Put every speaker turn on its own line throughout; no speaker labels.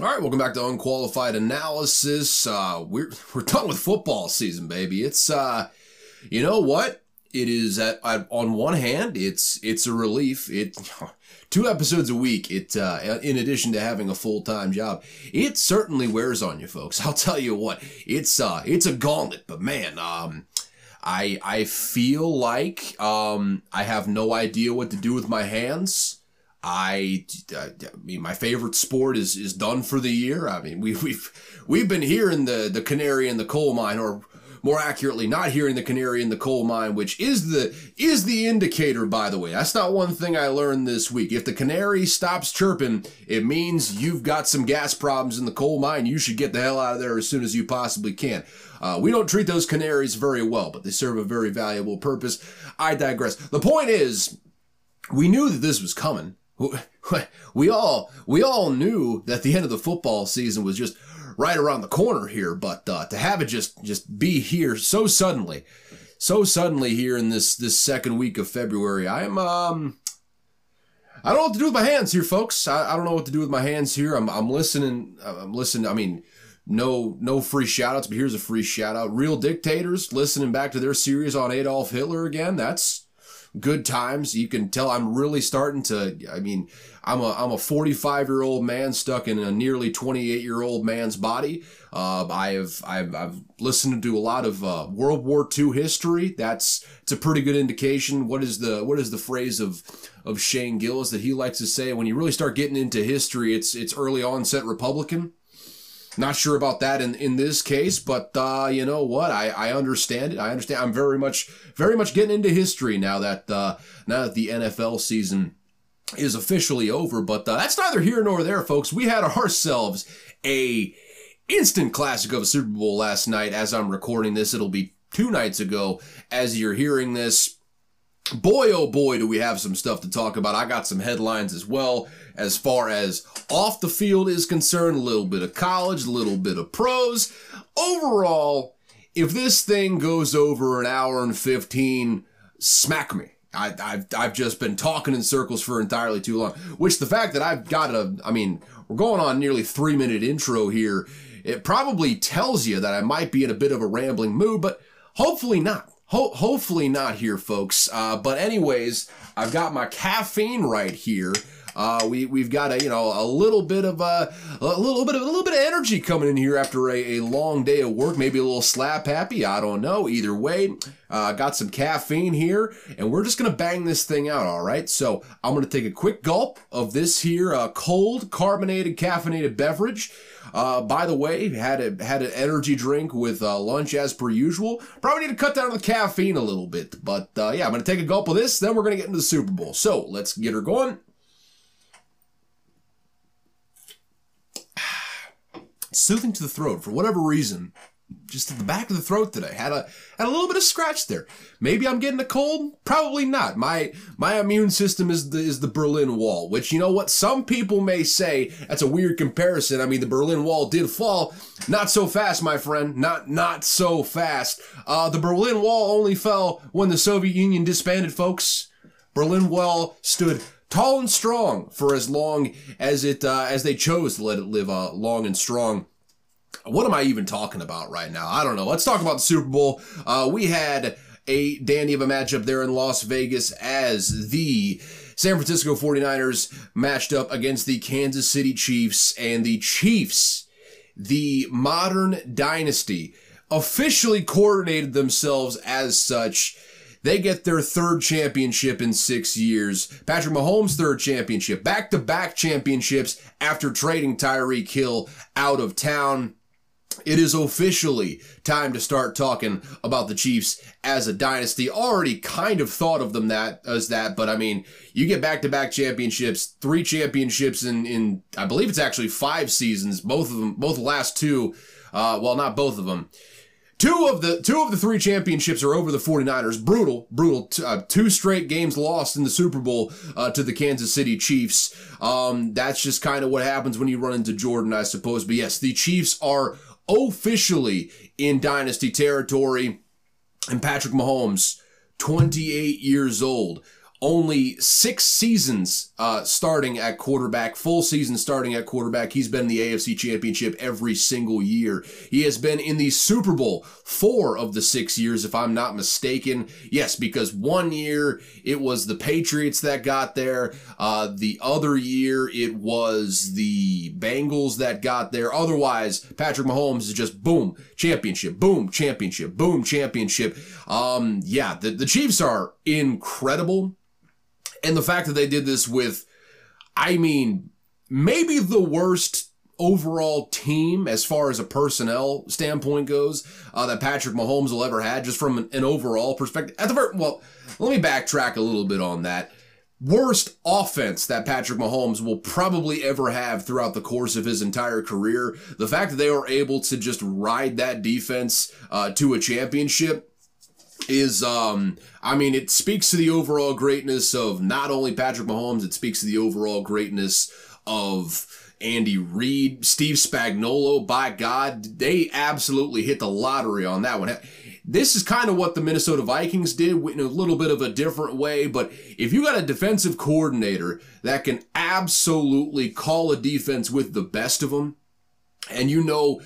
All right, welcome back to Unqualified Analysis. Uh, we're we're done with football season, baby. It's uh, you know what? It is at, at on one hand, it's it's a relief. It two episodes a week. It uh, in addition to having a full time job, it certainly wears on you, folks. I'll tell you what. It's uh, it's a gauntlet, but man, um, I I feel like um, I have no idea what to do with my hands. I, I mean, my favorite sport is is done for the year. I mean, we, we've we've been hearing the the canary in the coal mine, or more accurately, not hearing the canary in the coal mine, which is the is the indicator. By the way, that's not one thing I learned this week. If the canary stops chirping, it means you've got some gas problems in the coal mine. You should get the hell out of there as soon as you possibly can. Uh, we don't treat those canaries very well, but they serve a very valuable purpose. I digress. The point is, we knew that this was coming we all we all knew that the end of the football season was just right around the corner here, but uh, to have it just just be here so suddenly, so suddenly here in this this second week of February, I'm um. I don't know what to do with my hands here, folks. I, I don't know what to do with my hands here. I'm, I'm listening. I'm listening. I mean, no no free shout outs, but here's a free shout out. Real Dictators listening back to their series on Adolf Hitler again. That's good times. You can tell I'm really starting to. I mean, I'm a I'm a 45 year old man stuck in a nearly 28 year old man's body. Uh, I have I've, I've listened to a lot of uh, World War II history. That's it's a pretty good indication. What is the what is the phrase of of Shane Gillis that he likes to say when you really start getting into history? It's it's early onset Republican. Not sure about that in, in this case, but uh, you know what? I, I understand it. I understand. I'm very much very much getting into history now that uh, now that the NFL season is officially over. But uh, that's neither here nor there, folks. We had ourselves a instant classic of a Super Bowl last night. As I'm recording this, it'll be two nights ago. As you're hearing this, boy oh boy do we have some stuff to talk about. I got some headlines as well. As far as off the field is concerned a little bit of college a little bit of pros. Overall if this thing goes over an hour and 15 smack me. I, have I've just been talking in circles for entirely too long which the fact that i've got a i mean we're going on nearly three minute intro here it probably tells you that i might be in a bit of a rambling mood but hopefully not Ho- hopefully not here, folks. Uh, but anyways, I've got my caffeine right here. Uh, we we've got a you know a little bit of a, a little bit of a little bit of energy coming in here after a, a long day of work. Maybe a little slap happy. I don't know. Either way, uh, got some caffeine here, and we're just gonna bang this thing out. All right. So I'm gonna take a quick gulp of this here uh, cold carbonated caffeinated beverage. Uh, by the way, had a, had an energy drink with uh, lunch as per usual. Probably need to cut down on the caffeine a little bit, but uh, yeah, I'm gonna take a gulp of this. Then we're gonna get into the Super Bowl. So let's get her going. Soothing to the throat for whatever reason just at the back of the throat today. Had a had a little bit of scratch there. Maybe I'm getting a cold. Probably not. My my immune system is the is the Berlin Wall, which you know what some people may say that's a weird comparison. I mean, the Berlin Wall did fall, not so fast, my friend. Not not so fast. Uh, the Berlin Wall only fell when the Soviet Union disbanded, folks. Berlin Wall stood tall and strong for as long as it uh, as they chose to let it live uh, long and strong what am I even talking about right now? I don't know. Let's talk about the Super Bowl. Uh, we had a dandy of a matchup there in Las Vegas as the San Francisco 49ers matched up against the Kansas City Chiefs and the Chiefs, the modern dynasty, officially coordinated themselves as such. They get their third championship in six years. Patrick Mahomes' third championship, back to back championships after trading Tyreek Hill out of town it is officially time to start talking about the Chiefs as a dynasty. Already kind of thought of them that as that, but I mean, you get back to back championships, three championships in, in, I believe it's actually five seasons, both of them, both the last two, uh, well, not both of them. Two of the two of the three championships are over the 49ers. Brutal, brutal. T- uh, two straight games lost in the Super Bowl uh, to the Kansas City Chiefs. Um, that's just kind of what happens when you run into Jordan, I suppose. But yes, the Chiefs are officially in dynasty territory. And Patrick Mahomes, 28 years old, only six seasons uh, starting at quarterback, full season starting at quarterback. He's been in the AFC Championship every single year. He has been in the Super Bowl four of the six years, if I'm not mistaken. Yes, because one year it was the Patriots that got there. Uh, the other year it was the Bengals that got there. Otherwise, Patrick Mahomes is just boom, championship, boom, championship, boom, championship. Um, yeah, the, the Chiefs are incredible. And the fact that they did this with, I mean, maybe the worst overall team as far as a personnel standpoint goes uh, that Patrick Mahomes will ever had, just from an, an overall perspective. At the first, well, let me backtrack a little bit on that. Worst offense that Patrick Mahomes will probably ever have throughout the course of his entire career. The fact that they were able to just ride that defense uh, to a championship is um I mean it speaks to the overall greatness of not only Patrick Mahomes, it speaks to the overall greatness of Andy Reid, Steve Spagnuolo, by God, they absolutely hit the lottery on that one. This is kind of what the Minnesota Vikings did in a little bit of a different way, but if you got a defensive coordinator that can absolutely call a defense with the best of them, and you know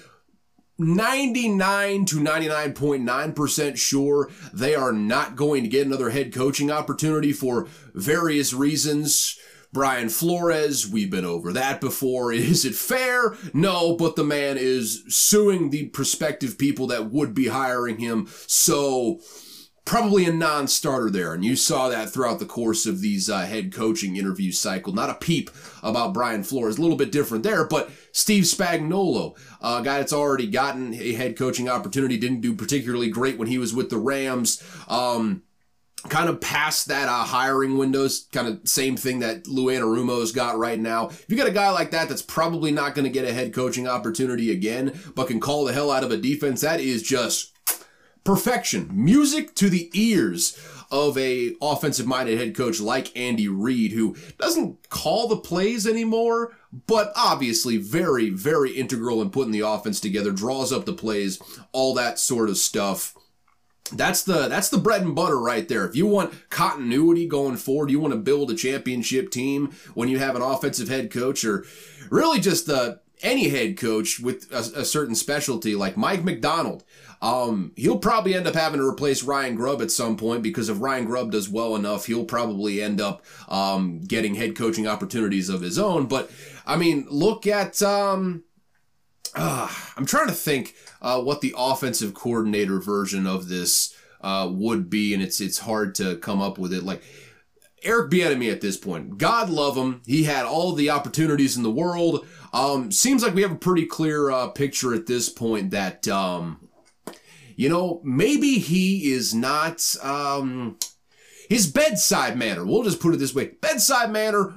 99 to 99.9% sure they are not going to get another head coaching opportunity for various reasons. Brian Flores, we've been over that before. Is it fair? No, but the man is suing the prospective people that would be hiring him. So, probably a non-starter there. And you saw that throughout the course of these uh, head coaching interview cycle. Not a peep about Brian Flores. A little bit different there, but Steve Spagnuolo, a guy that's already gotten a head coaching opportunity, didn't do particularly great when he was with the Rams. Um, kind of past that uh, hiring windows, kind of same thing that Lou Anarumo's got right now. If you got a guy like that that's probably not going to get a head coaching opportunity again, but can call the hell out of a defense, that is just perfection, music to the ears of a offensive minded head coach like Andy Reid, who doesn't call the plays anymore, but obviously very, very integral in putting the offense together, draws up the plays, all that sort of stuff. That's the that's the bread and butter right there. If you want continuity going forward, you want to build a championship team when you have an offensive head coach or really just uh, any head coach with a, a certain specialty like Mike Macdonald. Um, he'll probably end up having to replace Ryan Grubb at some point because if Ryan Grubb does well enough, he'll probably end up um, getting head coaching opportunities of his own. But I mean, look at um, uh, I'm trying to think uh, what the offensive coordinator version of this uh, would be, and it's it's hard to come up with it. Like Eric Bieniemy at this point, God love him, he had all the opportunities in the world. Um, seems like we have a pretty clear uh, picture at this point that um, you know, maybe he is not, um, his bedside manner, we'll just put it this way, bedside manner,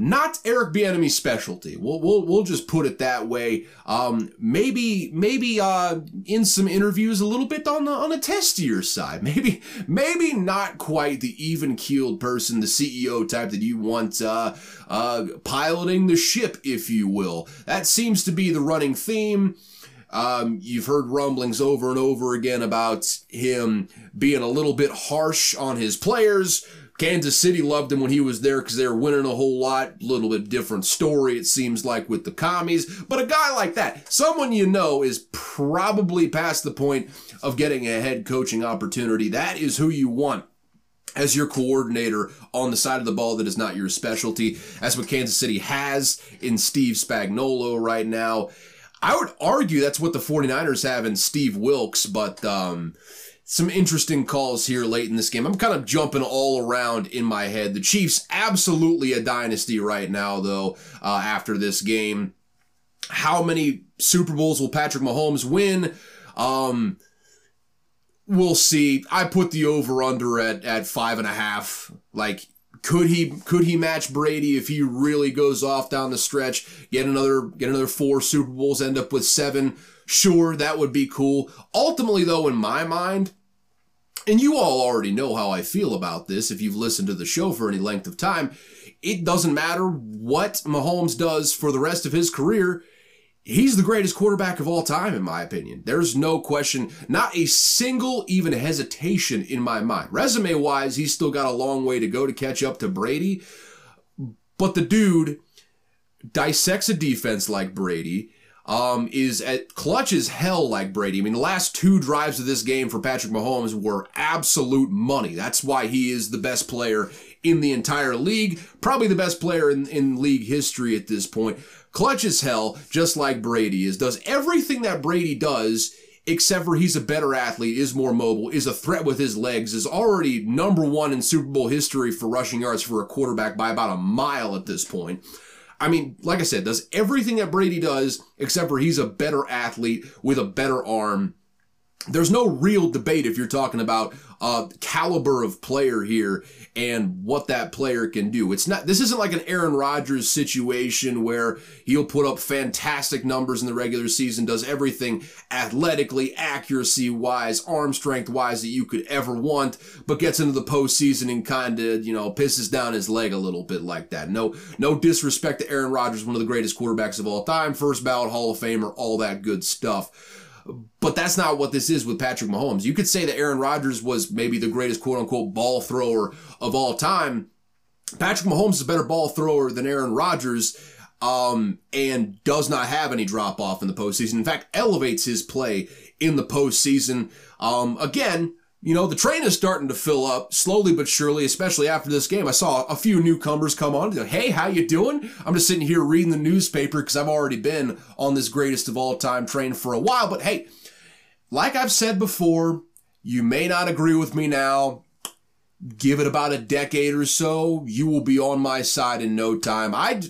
not Eric Bieniemy's specialty. We'll, we'll, we'll just put it that way. Um, maybe, maybe, uh, in some interviews a little bit on the, on the testier side. Maybe, maybe not quite the even keeled person, the CEO type that you want, uh, uh, piloting the ship, if you will. That seems to be the running theme. Um, you've heard rumblings over and over again about him being a little bit harsh on his players. Kansas City loved him when he was there because they were winning a whole lot. A little bit different story, it seems like, with the commies. But a guy like that, someone you know, is probably past the point of getting a head coaching opportunity. That is who you want as your coordinator on the side of the ball that is not your specialty. That's what Kansas City has in Steve Spagnuolo right now. I would argue that's what the 49ers have in Steve Wilks, but um, some interesting calls here late in this game. I'm kind of jumping all around in my head. The Chiefs, absolutely a dynasty right now, though, uh, after this game. How many Super Bowls will Patrick Mahomes win? Um, we'll see. I put the over under at, at five and a half. Like, could he could he match Brady if he really goes off down the stretch, get another get another four Super Bowls, end up with seven? Sure, that would be cool. Ultimately, though, in my mind, and you all already know how I feel about this if you've listened to the show for any length of time, it doesn't matter what Mahomes does for the rest of his career. He's the greatest quarterback of all time, in my opinion. There's no question, not a single even hesitation in my mind. Resume wise, he's still got a long way to go to catch up to Brady. But the dude dissects a defense like Brady. Um, is at clutch as hell like Brady. I mean, the last two drives of this game for Patrick Mahomes were absolute money. That's why he is the best player in the entire league, probably the best player in, in league history at this point. Clutch as hell, just like Brady is, does everything that Brady does, except for he's a better athlete, is more mobile, is a threat with his legs, is already number one in Super Bowl history for rushing yards for a quarterback by about a mile at this point. I mean, like I said, does everything that Brady does, except for he's a better athlete with a better arm. There's no real debate if you're talking about uh, caliber of player here and what that player can do. It's not, this isn't like an Aaron Rodgers situation where he'll put up fantastic numbers in the regular season, does everything athletically, accuracy wise, arm strength wise that you could ever want, but gets into the postseason and kind of, you know, pisses down his leg a little bit like that. No, no disrespect to Aaron Rodgers, one of the greatest quarterbacks of all time, first ballot Hall of Famer, all that good stuff. But that's not what this is with Patrick Mahomes. You could say that Aaron Rodgers was maybe the greatest quote unquote ball thrower of all time. Patrick Mahomes is a better ball thrower than Aaron Rodgers um, and does not have any drop off in the postseason. In fact, elevates his play in the postseason. Um, again, you know, the train is starting to fill up slowly but surely, especially after this game. I saw a few newcomers come on. Like, hey, how you doing? I'm just sitting here reading the newspaper because I've already been on this greatest of all time train for a while. But hey, like I've said before, you may not agree with me now. Give it about a decade or so. You will be on my side in no time. I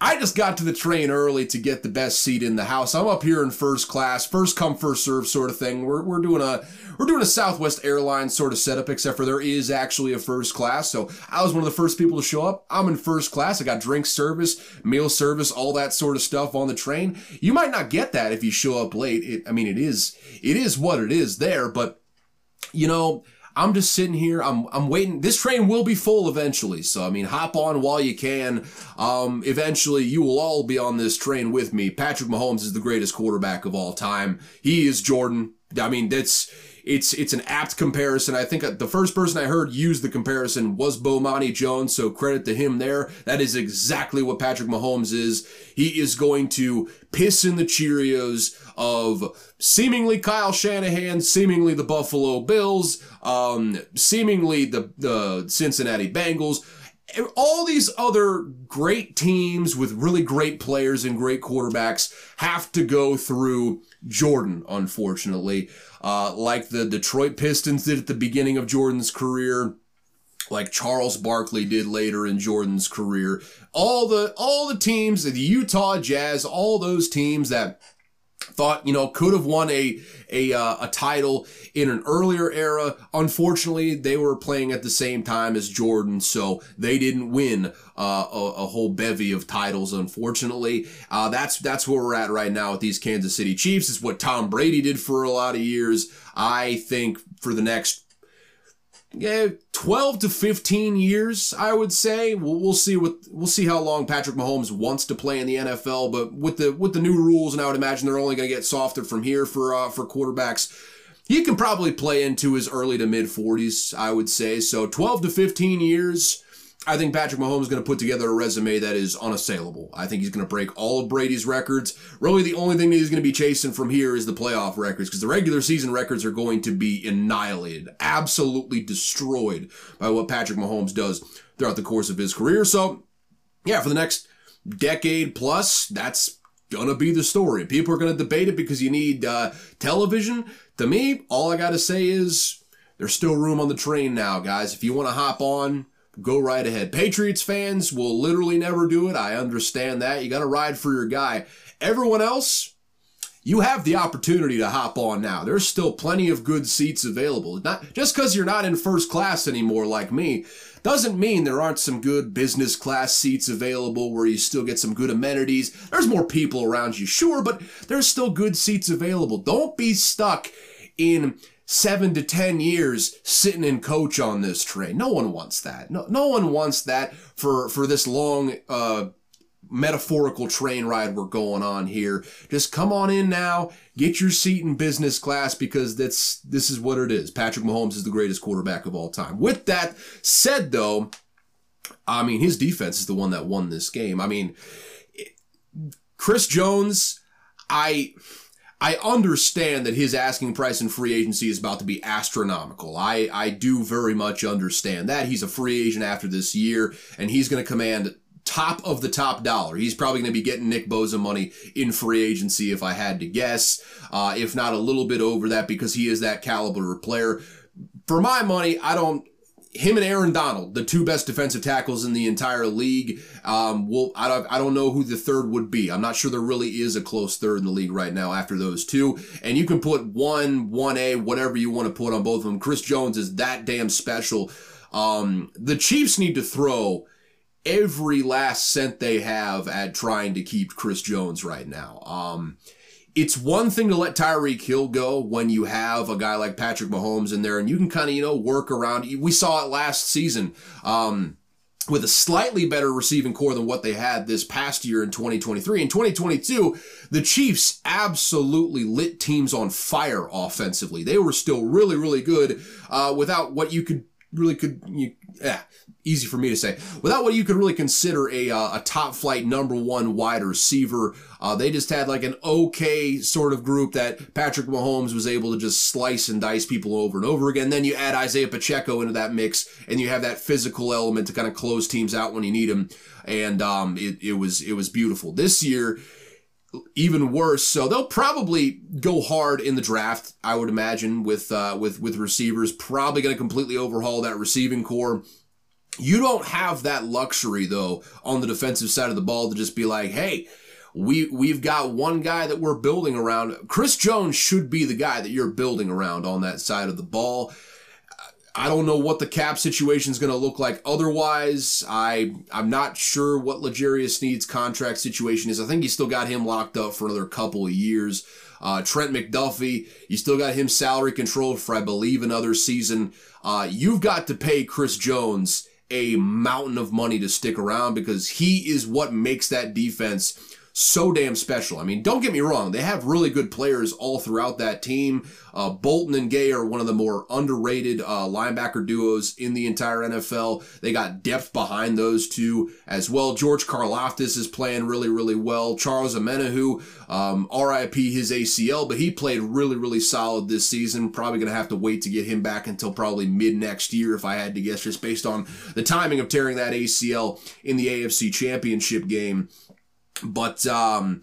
I just got to the train early to get the best seat in the house. I'm up here in first class, first come, first serve sort of thing. We're, we're doing a, we're doing a Southwest Airlines sort of setup, except for there is actually a first class. So I was one of the first people to show up. I'm in first class. I got drink service, meal service, all that sort of stuff on the train. You might not get that if you show up late. It, I mean, it is, it is what it is there, but you know, I'm just sitting here. I'm I'm waiting. This train will be full eventually. So I mean, hop on while you can. Um, eventually, you will all be on this train with me. Patrick Mahomes is the greatest quarterback of all time. He is Jordan. I mean, that's it's it's an apt comparison. I think the first person I heard use the comparison was Bomani Jones, so credit to him there. That is exactly what Patrick Mahomes is. He is going to piss in the Cheerios of seemingly Kyle Shanahan, seemingly the Buffalo Bills, um, seemingly the the Cincinnati Bengals all these other great teams with really great players and great quarterbacks have to go through Jordan, unfortunately uh, like the Detroit Pistons did at the beginning of Jordan's career, like Charles Barkley did later in Jordan's career. All the all the teams, the Utah Jazz, all those teams that thought you know could have won a a uh, a title in an earlier era. Unfortunately, they were playing at the same time as Jordan, so they didn't win uh, a, a, whole bevy of titles. Unfortunately, uh, that's that's where we're at right now with these Kansas City Chiefs. is what Tom Brady did for a lot of years. I think for the next yeah, 12 to 15 years, I would say. We'll, we'll see what we'll see how long Patrick Mahomes wants to play in the NFL, but with the with the new rules and I would imagine they're only going to get softer from here for uh, for quarterbacks. He can probably play into his early to mid 40s, I would say. So 12 to 15 years I think Patrick Mahomes is going to put together a resume that is unassailable. I think he's going to break all of Brady's records. Really, the only thing that he's going to be chasing from here is the playoff records because the regular season records are going to be annihilated, absolutely destroyed by what Patrick Mahomes does throughout the course of his career. So, yeah, for the next decade plus, that's going to be the story. People are going to debate it because you need uh, television. To me, all I got to say is there's still room on the train now, guys. If you want to hop on, go right ahead. Patriots fans will literally never do it. I understand that. You got to ride for your guy. Everyone else, you have the opportunity to hop on now. There's still plenty of good seats available. Not just because you're not in first class anymore like me doesn't mean there aren't some good business class seats available where you still get some good amenities. There's more people around you, sure, but there's still good seats available. Don't be stuck in seven to ten years sitting in coach on this train. No one wants that. No, no one wants that for for this long uh, metaphorical train ride we're going on here. Just come on in now, get your seat in business class because that's this is what it is. Patrick Mahomes is the greatest quarterback of all time. With that said though, I mean his defense is the one that won this game. I mean Chris Jones, I I understand that his asking price in free agency is about to be astronomical. I, I do very much understand that. He's a free agent after this year, and he's going to command top of the top dollar. He's probably going to be getting Nick Bosa money in free agency if I had to guess, uh, if not a little bit over that because he is that caliber player. For my money, I don't. Him and Aaron Donald, the two best defensive tackles in the entire league. Um, well, I don't, I don't know who the third would be. I'm not sure there really is a close third in the league right now after those two. And you can put one, one A, whatever you want to put on both of them. Chris Jones is that damn special. Um, the Chiefs need to throw every last cent they have at trying to keep Chris Jones right now. Um, it's one thing to let Tyreek Hill go when you have a guy like Patrick Mahomes in there and you can kind of, you know, work around. We saw it last season. Um, with a slightly better receiving corps than what they had this past year in 2023. In 2022, the Chiefs absolutely lit teams on fire offensively. They were still really, really good uh, without what you could really could you yeah easy for me to say. Without what you could really consider a uh, a top flight number one wide receiver uh, they just had like an okay sort of group that Patrick Mahomes was able to just slice and dice people over and over again. Then you add Isaiah Pacheco into that mix and you have that physical element to kind of close teams out when you need them and um, it, it was it was beautiful. This year even worse. So they'll probably go hard in the draft, I would imagine, with uh, with with receivers. Probably going to completely overhaul that receiving corps. You don't have that luxury though on the defensive side of the ball to just be like, hey. We we've got one guy that we're building around. Chris Jones should be the guy that you're building around on that side of the ball. I don't know what the cap situation is going to look like otherwise. I I'm not sure what L'Jarius Sneed's contract situation is. I think you still got him locked up for another couple of years. Uh, Trent McDuffie, you still got him salary controlled for I believe another season. Uh, you've got to pay Chris Jones a mountain of money to stick around because he is what makes that defense so damn special. I mean, don't get me wrong, they have really good players all throughout that team. Uh, Bolton and Gay are one of the more underrated uh, linebacker duos in the entire NFL. They got depth behind those two as well. George Karlaftis is playing really, really well. Charles Omenihu, um, RIP his ACL, but he played really, really solid this season. Probably going to have to wait to get him back until probably mid next year, if I had to guess, just based on the timing of tearing that ACL in the AFC Championship game. But um,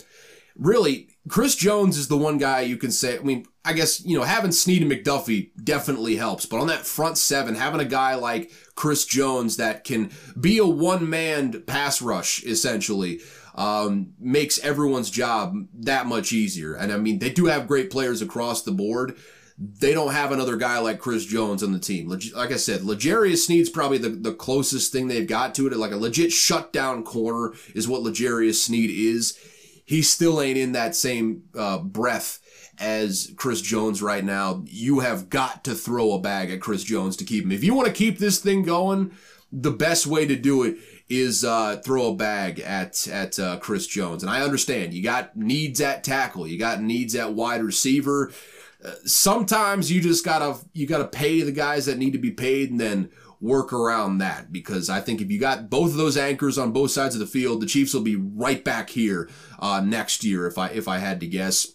really, Chris Jones is the one guy you can say. I mean, I guess you know having Sneed and McDuffie definitely helps, but on that front seven, having a guy like Chris Jones that can be a one man pass rush essentially um, makes everyone's job that much easier. And I mean, they do have great players across the board. They don't have another guy like Chris Jones on the team. Like I said, L'Jarius Sneed's probably the, the closest thing they've got to it. Like a legit shutdown corner is what L'Jarius Sneed is. He still ain't in that same uh, breath as Chris Jones right now. You have got to throw a bag at Chris Jones to keep him. If you want to keep this thing going, the best way to do it is uh, throw a bag at at uh, Chris Jones. And I understand you got needs at tackle, you got needs at wide receiver sometimes you just gotta you gotta pay the guys that need to be paid and then work around that because I think if you got both of those anchors on both sides of the field, the Chiefs will be right back here uh, next year if I if I had to guess.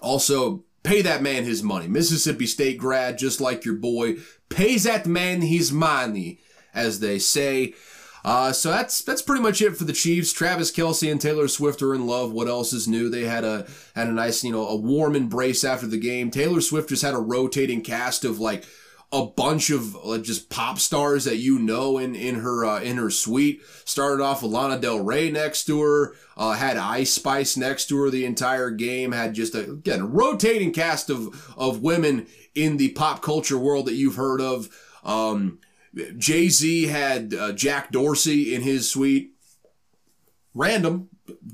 Also, pay that man his money. Mississippi State grad, just like your boy, pays that man his money, as they say. Uh, so that's that's pretty much it for the Chiefs. Travis Kelce and Taylor Swift are in love. What else is new? They had a had a nice, you know, a warm embrace after the game. Taylor Swift just had a rotating cast of like a bunch of just pop stars that you know in in her uh, in her suite. Started off with Lana Del Rey next to her. Uh, had Ice Spice next to her the entire game. Had just a, again a rotating cast of of women in the pop culture world that you've heard of. Um, Jay Z had uh, Jack Dorsey in his suite. Random.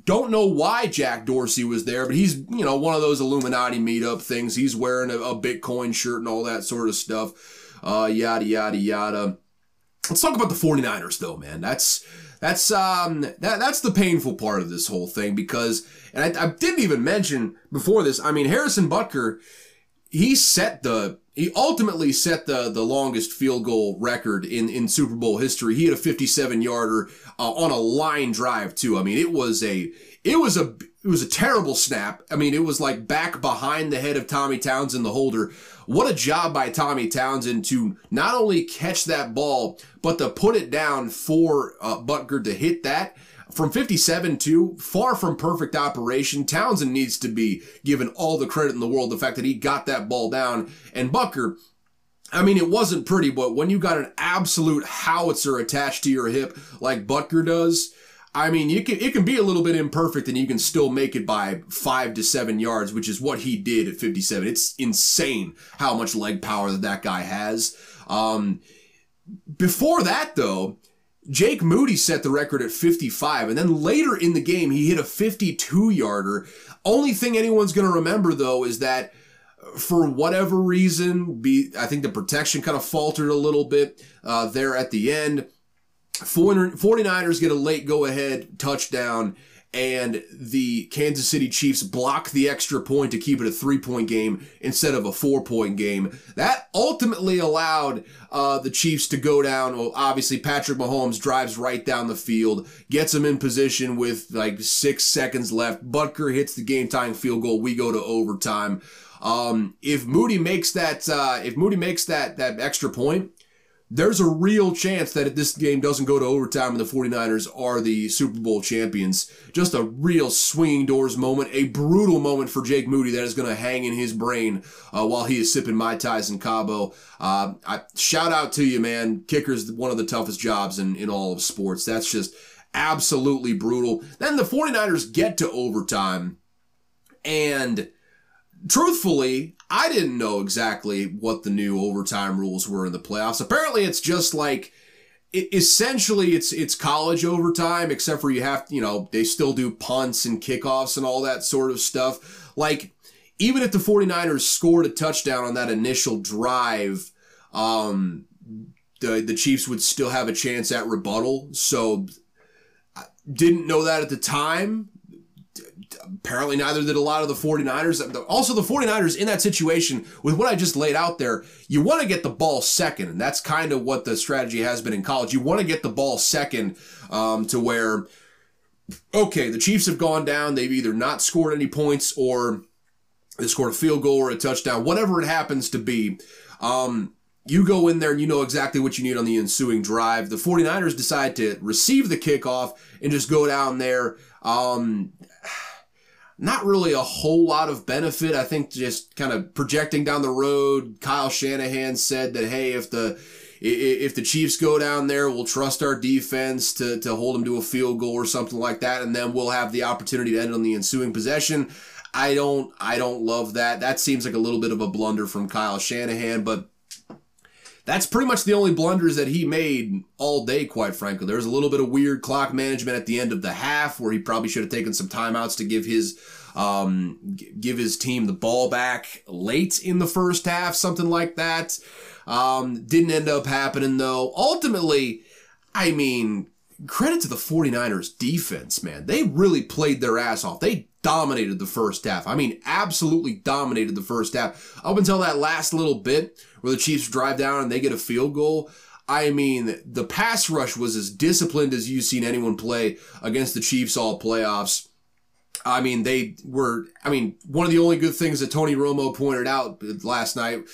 Don't know why Jack Dorsey was there, but he's, you know, one of those Illuminati meetup things. He's wearing a, a Bitcoin shirt and all that sort of stuff. Uh, yada, yada, yada. Let's talk about the 49ers, though, man. That's That's um that that's the painful part of this whole thing because and I, I didn't even mention before this. I mean Harrison Butker, he set the he ultimately set the the longest field goal record in in Super Bowl history. He had a 57 yarder uh, on a line drive too. I mean it was a it was a it was a terrible snap. I mean, it was like back behind the head of Tommy Townsend, the holder. What a job by Tommy Townsend to not only catch that ball, but to put it down for uh, Butker to hit that from 57 to far from perfect operation. Townsend needs to be given all the credit in the world. The fact that he got that ball down and Butker, I mean, it wasn't pretty, but when you got an absolute howitzer attached to your hip like Butker does, I mean, you can it can be a little bit imperfect, and you can still make it by five to seven yards, which is what he did at 57. It's insane how much leg power that that guy has. Um, before that, though, Jake Moody set the record at 55, and then later in the game, he hit a 52 yarder. Only thing anyone's going to remember, though, is that for whatever reason, be I think the protection kind of faltered a little bit uh, there at the end. 49ers get a late go ahead touchdown and the Kansas City Chiefs block the extra point to keep it a three point game instead of a four point game. That ultimately allowed uh, the Chiefs to go down. Well, obviously, Patrick Mahomes drives right down the field, gets him in position with like six seconds left. Butker hits the game tying field goal. We go to overtime. Um, if Moody makes that, uh, if Moody makes that that extra point, there's a real chance that if this game doesn't go to overtime and the 49ers are the Super Bowl champions, just a real swinging doors moment, a brutal moment for Jake Moody that is going to hang in his brain uh, while he is sipping Mai Tais in Cabo. Uh, I, shout out to you, man. Kicker's one of the toughest jobs in, in all of sports. That's just absolutely brutal. Then the 49ers get to overtime and truthfully, I didn't know exactly what the new overtime rules were in the playoffs. Apparently, it's just like it, essentially it's it's college overtime, except for you have to, you know they still do punts and kickoffs and all that sort of stuff. Like even if the 49ers scored a touchdown on that initial drive, um, the the Chiefs would still have a chance at rebuttal. So I didn't know that at the time apparently neither did a lot of the 49ers. Also, the 49ers in that situation, with what I just laid out there, you want to get the ball second. And that's kind of what the strategy has been in college. You want to get the ball second um, to where, okay, the Chiefs have gone down. They've either not scored any points or they scored a field goal or a touchdown, whatever it happens to be. Um, you go in there and you know exactly what you need on the ensuing drive. The 49ers decide to receive the kickoff and just go down there. Um, not really a whole lot of benefit. I think just kind of projecting down the road. Kyle Shanahan said that, hey, if the if the Chiefs go down there, we'll trust our defense to, to hold them to a field goal or something like that, and then we'll have the opportunity to end on the ensuing possession. I don't I don't love that. That seems like a little bit of a blunder from Kyle Shanahan, but that's pretty much the only blunders that he made all day, quite frankly. There was a little bit of weird clock management at the end of the half where he probably should have taken some timeouts to give his um, give his team the ball back late in the first half, something like that. Um, didn't end up happening though. Ultimately, I mean, credit to the 49ers defense, man. They really played their ass off. They dominated the first half. I mean, absolutely dominated the first half. Up until that last little bit where the Chiefs drive down and they get a field goal. I mean, the pass rush was as disciplined as you've seen anyone play against the Chiefs all playoffs. I mean, they were, I mean, one of the only good things that Tony Romo pointed out last night.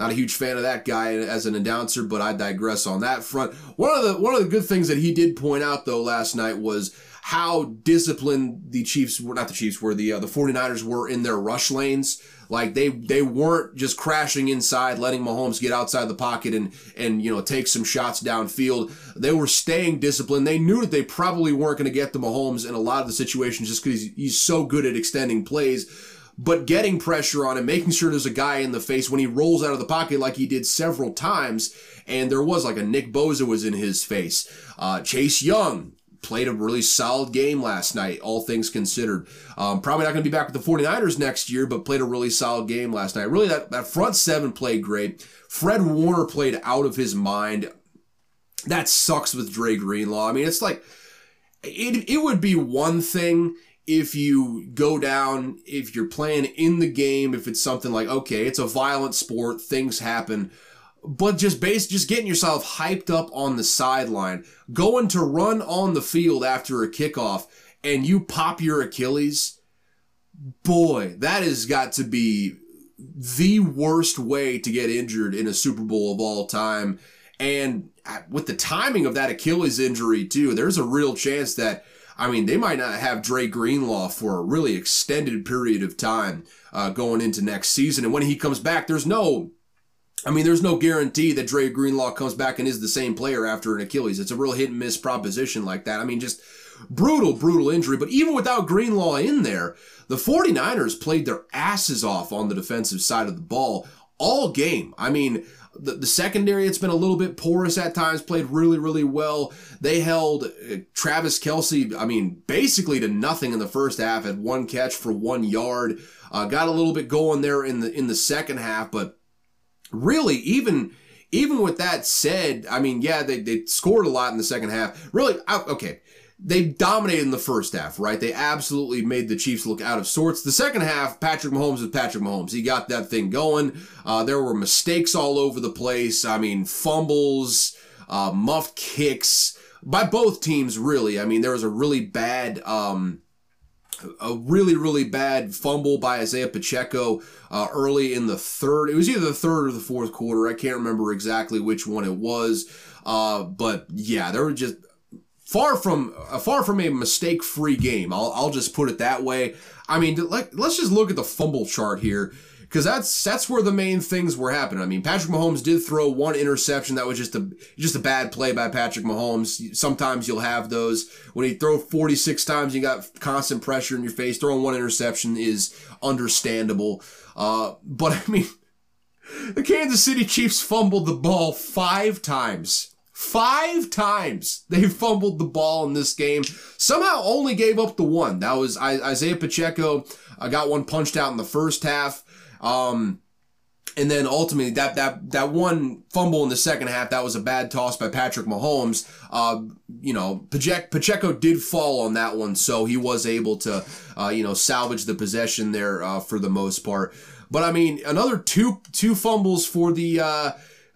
Not a huge fan of that guy as an announcer, but I digress on that front. One of the one of the good things that he did point out though last night was how disciplined the Chiefs were, not the Chiefs were, the uh, the 49ers were in their rush lanes. Like they they weren't just crashing inside, letting Mahomes get outside the pocket and and you know take some shots downfield. They were staying disciplined. They knew that they probably weren't going to get to Mahomes in a lot of the situations just because he's, he's so good at extending plays but getting pressure on him, making sure there's a guy in the face when he rolls out of the pocket like he did several times. And there was like a Nick Bosa was in his face. Uh, Chase Young, played a really solid game last night, all things considered. Um, probably not going to be back with the 49ers next year, but played a really solid game last night. Really, that, that front seven played great. Fred Warner played out of his mind. That sucks with Dre Greenlaw. I mean, it's like, it, it would be one thing if you go down, if you're playing in the game, if it's something like, okay, it's a violent sport, things happen, but just base, just getting yourself hyped up on the sideline, going to run on the field after a kickoff, and you pop your Achilles, boy, that has got to be the worst way to get injured in a Super Bowl of all time. And uh, with the timing of that Achilles injury, too, there's a real chance that, I mean, they might not have Dre Greenlaw for a really extended period of time uh, going into next season. And when he comes back, there's no I mean, there's no guarantee that Dre Greenlaw comes back and is the same player after an Achilles. It's a real hit and miss proposition like that. I mean, just brutal, brutal injury. But even without Greenlaw in there, the 49ers played their asses off on the defensive side of the ball all game. I mean, the, the secondary, it's been a little bit porous at times, played really, really well. They held uh, Travis Kelce, I mean, basically to nothing in the first half, had one catch for one yard. Uh, got a little bit going there in the in the second half, but really, even even with that said, I mean, yeah, they, they scored a lot in the second half. Really, okay, they dominated in the first half, right? They absolutely made the Chiefs look out of sorts. The second half, Patrick Mahomes is Patrick Mahomes. He got that thing going. Uh, there were mistakes all over the place. I mean, fumbles, uh, muffed kicks by both teams, really. I mean, there was a really bad. Um, a really, really bad fumble by Isaiah Pacheco uh, early in the third. It was either the third or the fourth quarter. I can't remember exactly which one it was. Uh, but yeah, there were just far from uh, far from a mistake-free game. I'll, I'll just put it that way. I mean, let, let's just look at the fumble chart here because that's that's where the main things were happening. I mean, Patrick Mahomes did throw one interception that was just a just a bad play by Patrick Mahomes. Sometimes you'll have those when you throw 46 times, you got constant pressure in your face. Throwing one interception is understandable, uh, but I mean, the Kansas City Chiefs fumbled the ball five times. Five times they fumbled the ball in this game. Somehow only gave up the one. That was Isaiah Pacheco. I got one punched out in the first half. Um, and then ultimately that that that one fumble in the second half that was a bad toss by Patrick Mahomes. Uh, you know, Pacheco did fall on that one, so he was able to uh, you know salvage the possession there uh, for the most part. But I mean, another two two fumbles for the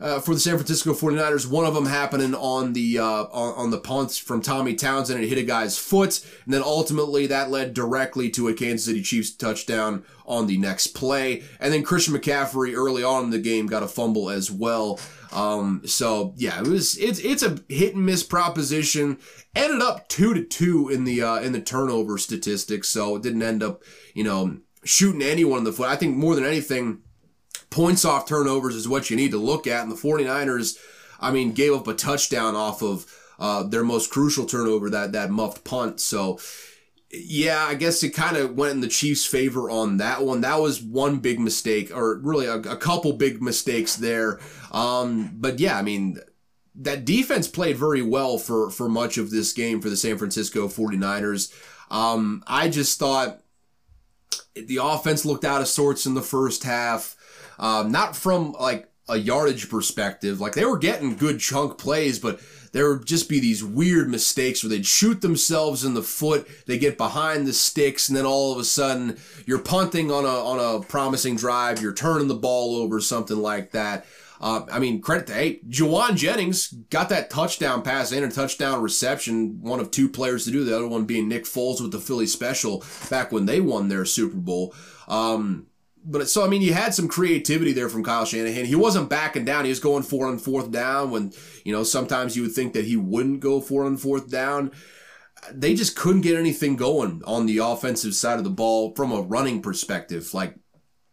uh, for the San Francisco 49ers. One of them happening on the uh, on, on, the punts from Tommy Townsend. It hit a guy's foot, and then ultimately that led directly to a Kansas City Chiefs touchdown on the next play. And then Christian McCaffrey early on in the game got a fumble as well. Um, so yeah, it was it's it's a hit and miss proposition. Ended up two to two in the uh, in the turnover statistics, so it didn't end up you know shooting anyone in the foot. I think more than anything points off turnovers is what you need to look at. And the 49ers, I mean, gave up a touchdown off of uh, their most crucial turnover, that, that muffed punt. So, yeah, I guess it kind of went in the Chiefs' favor on that one. That was one big mistake, or really a, a couple big mistakes there. Um, but yeah, I mean, that defense played very well for, for much of this game for the San Francisco 49ers. Um, I just thought the offense looked out of sorts in the first half. Um, not from like a yardage perspective. Like they were getting good chunk plays, but there would just be these weird mistakes where they'd shoot themselves in the foot, they get behind the sticks, and then all of a sudden you're punting on a on a promising drive, you're turning the ball over, something like that. Uh, I mean, credit to hey, Jauan Jennings got that touchdown pass and a touchdown reception. One of two players to do the other one being Nick Foles with the Philly special back when they won their Super Bowl. Um, but so I mean, you had some creativity there from Kyle Shanahan. He wasn't backing down. He was going four on fourth down when you know sometimes you would think that he wouldn't go four on fourth down. They just couldn't get anything going on the offensive side of the ball from a running perspective. Like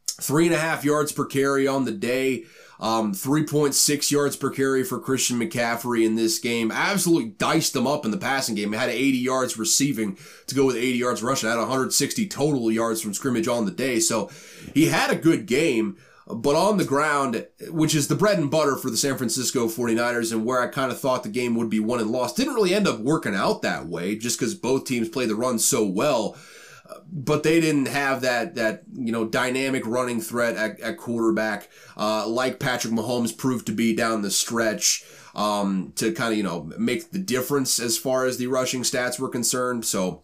three and a half yards per carry on the day. Um, 3.6 yards per carry for Christian McCaffrey in this game. Absolutely diced them up in the passing game. Had 80 yards receiving to go with 80 yards rushing. Had 160 total yards from scrimmage on the day. So he had a good game. But on the ground, which is the bread and butter for the San Francisco 49ers and where I kind of thought the game would be won and lost, didn't really end up working out that way just because both teams play the run so well but they didn't have that that you know dynamic running threat at, at quarterback uh, like Patrick Mahomes proved to be down the stretch. um, to kind of, you know, make the difference as far as the rushing stats were concerned. So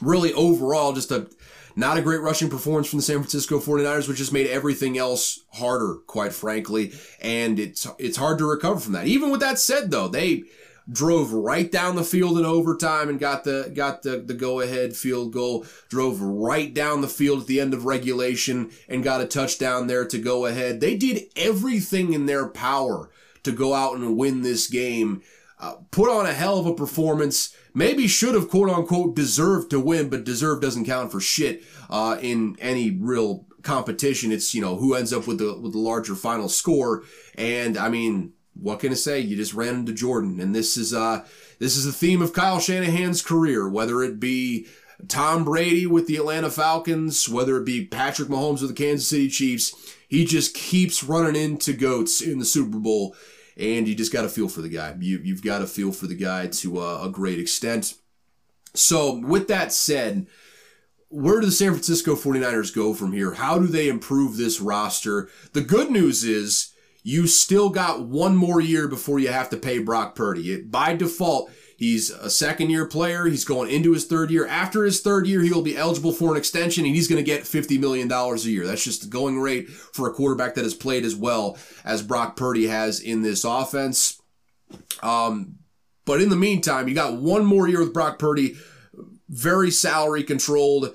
really overall, just a, not a great rushing performance from the San Francisco 49ers, which just made everything else harder, quite frankly. And it's, it's hard to recover from that. Even with that said, though, they, drove right down the field in overtime and got the got the, the go ahead field goal drove right down the field at the end of regulation and got a touchdown there to go ahead. They did everything in their power to go out and win this game. Uh, put on a hell of a performance. Maybe should have quote unquote deserved to win but deserve doesn't count for shit uh, in any real competition. It's you know who ends up with the with the larger final score. And i mean what can I say? You just ran into Jordan, and this is uh this is the theme of Kyle Shanahan's career, whether it be Tom Brady with the Atlanta Falcons, whether it be Patrick Mahomes with the Kansas City Chiefs. He just keeps running into goats in the Super Bowl, and you just got to feel for the guy. You you've got to feel for the guy to uh, a great extent. So, with that said, where do the San Francisco 49ers go from here? How do they improve this roster? The good news is you still got one more year before you have to pay Brock Purdy. It, by default, he's a second year player. He's going into his third year. After his third year, he'll be eligible for an extension and he's going to get $50 million a year. That's just the going rate for a quarterback that has played as well as Brock Purdy has in this offense. Um, but in the meantime, you got one more year with Brock Purdy, very salary controlled.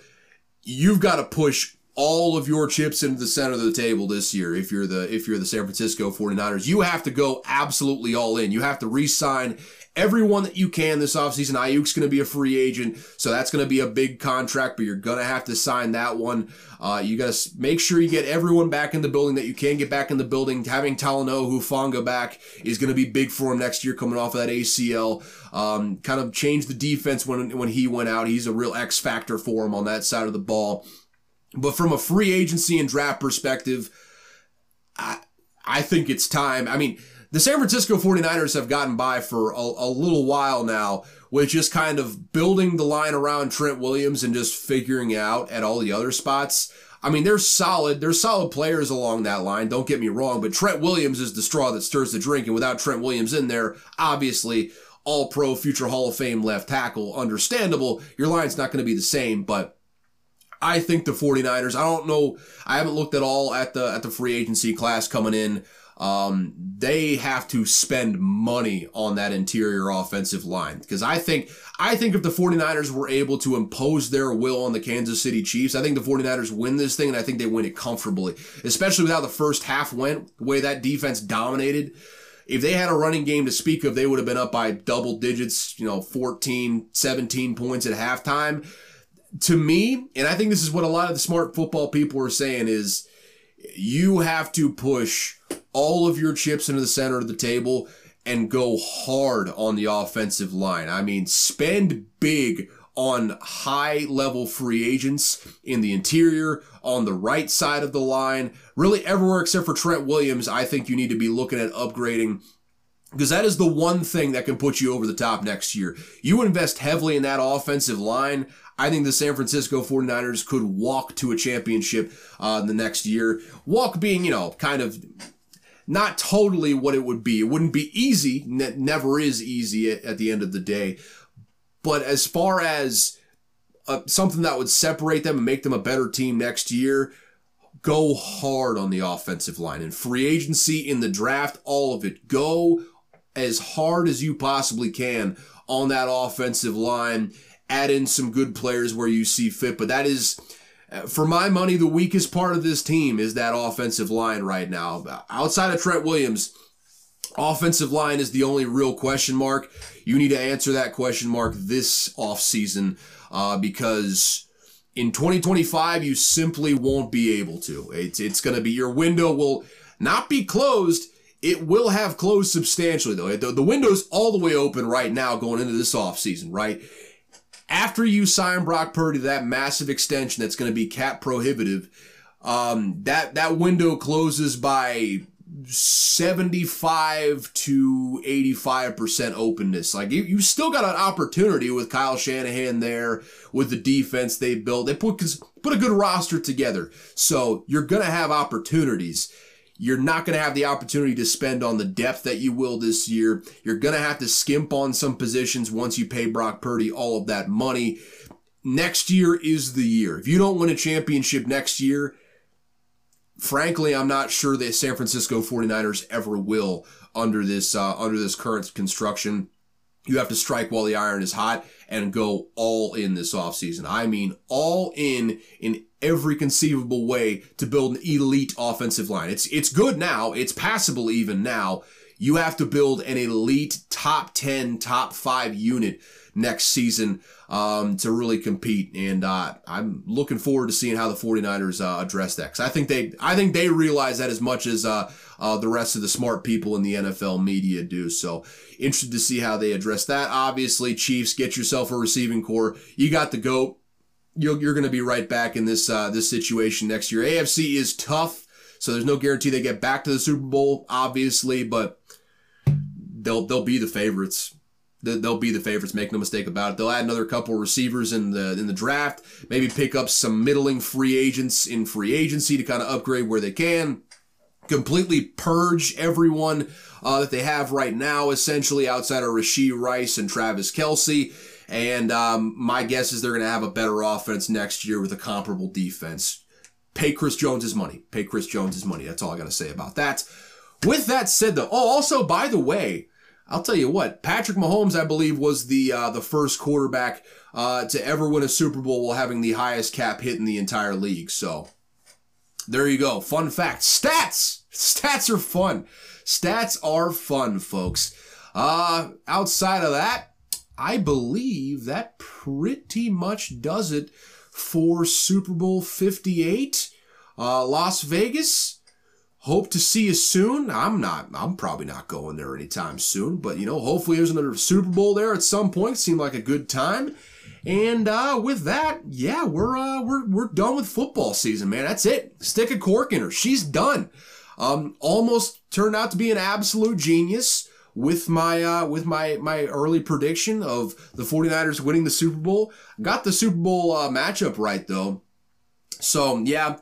You've got to push all of your chips into the center of the table this year if you're the if you're the San Francisco 49ers. You have to go absolutely all in. You have to re-sign everyone that you can this offseason. Aiyuk's going to be a free agent, so that's going to be a big contract, but you're going to have to sign that one. Uh, you got to make sure you get everyone back in the building that you can get back in the building. Having Talanoa Hufanga back is going to be big for him next year coming off of that ACL. Um, kind of changed the defense when, when he went out. He's a real X factor for him on that side of the ball. But from a free agency and draft perspective, I, I think it's time. I mean, the San Francisco 49ers have gotten by for a, a, little while now with just kind of building the line around Trent Williams and just figuring out at all the other spots. I mean, they're solid. They're solid players along that line. Don't get me wrong, but Trent Williams is the straw that stirs the drink. And without Trent Williams in there, obviously, all pro future Hall of Fame left tackle, understandable. Your line's not going to be the same, but I think the 49ers, I don't know, I haven't looked at all at the at the free agency class coming in. Um, they have to spend money on that interior offensive line because I think I think if the 49ers were able to impose their will on the Kansas City Chiefs, I think the 49ers win this thing and I think they win it comfortably, especially with how the first half went, the way that defense dominated. If they had a running game to speak of, they would have been up by double digits, you know, 14, 17 points at halftime to me, and I think this is what a lot of the smart football people are saying is you have to push all of your chips into the center of the table and go hard on the offensive line. I mean, spend big on high level free agents in the interior, on the right side of the line, really everywhere except for Trent Williams. I think you need to be looking at upgrading because that is the one thing that can put you over the top next year. You invest heavily in that offensive line. I think the San Francisco 49ers could walk to a championship uh, the next year. Walk being, you know, kind of not totally what it would be. It wouldn't be easy. Ne- never is easy at, at, the end of the day. But as far as uh, something that would separate them and make them a better team next year, go hard on the offensive line and free agency in the draft, all of it. Go as hard as you possibly can on that offensive line add in some good players where you see fit. But that is, uh, for my money, the weakest part of this team is that offensive line right now. Outside of Trent Williams, offensive line is the only real question mark. You need to answer that question mark this offseason uh, because in 2025, you simply won't be able to. It's, it's going to be your window will not be closed. It will have closed substantially, though. The, the window's all the way open right now going into this offseason, right? After you sign Brock Purdy that massive extension that's going to be cap prohibitive, um, that that window closes by 75 to 85% openness. Like you, you still got an opportunity with Kyle Shanahan there with the defense they built. They put, put a good roster together. So you're going to have opportunities. You're not going to have the opportunity to spend on the depth that you will this year. You're going to have to skimp on some positions once you pay Brock Purdy all of that money. Next year is the year. If you don't win a championship next year, frankly, I'm not sure the San Francisco 49ers ever will under this uh, under this current construction. You have to strike while the iron is hot and go all in this offseason. I mean, all in in every conceivable way to build an elite offensive line. It's it's good now. It's passable even now. You have to build an elite top 10, top 5 unit next season um, to really compete. And uh, I'm looking forward to seeing how the 49ers uh, address that. Cause I think they, I think they realize that as much as uh, uh the rest of the smart people in the NFL media do. So interested to see how they address that. Obviously, Chiefs, get yourself a receiving corps. You got the GOAT you're, you're going to be right back in this uh, this situation next year. AFC is tough, so there's no guarantee they get back to the Super Bowl, obviously, but they'll they'll be the favorites. They'll be the favorites. Make no mistake about it. They'll add another couple receivers in the in the draft. Maybe pick up some middling free agents in free agency to kind of upgrade where they can. Completely purge everyone uh, that they have right now, essentially outside of Rashee Rice and Travis Kelce. and um, my guess is they're going to have a better offense next year with a comparable defense. Pay Chris Jones his money. Pay Chris Jones his money. That's all I got to say about that. With that said, though, oh, also by the way, I'll tell you what, Patrick Mahomes, I believe, was the uh, the first quarterback uh, to ever win a Super Bowl while having the highest cap hit in the entire league. So there you go. Fun fact. Stats. Stats are fun. Stats are fun, folks. Uh, outside of that, I believe that pretty much does it for Super Bowl 58. Uh, Las Vegas, hope to see you soon. I'm not, I'm probably not going there anytime soon, but you know, hopefully there's another Super Bowl there at some point. Seemed like a good time. And uh, with that, yeah, we're uh, we're we're done with football season, man. That's it. Stick a cork in her. She's done. Um, almost turned out to be an absolute genius with my uh, with my my early prediction of the 49ers winning the Super Bowl. Got the Super Bowl uh, matchup right though. So yeah.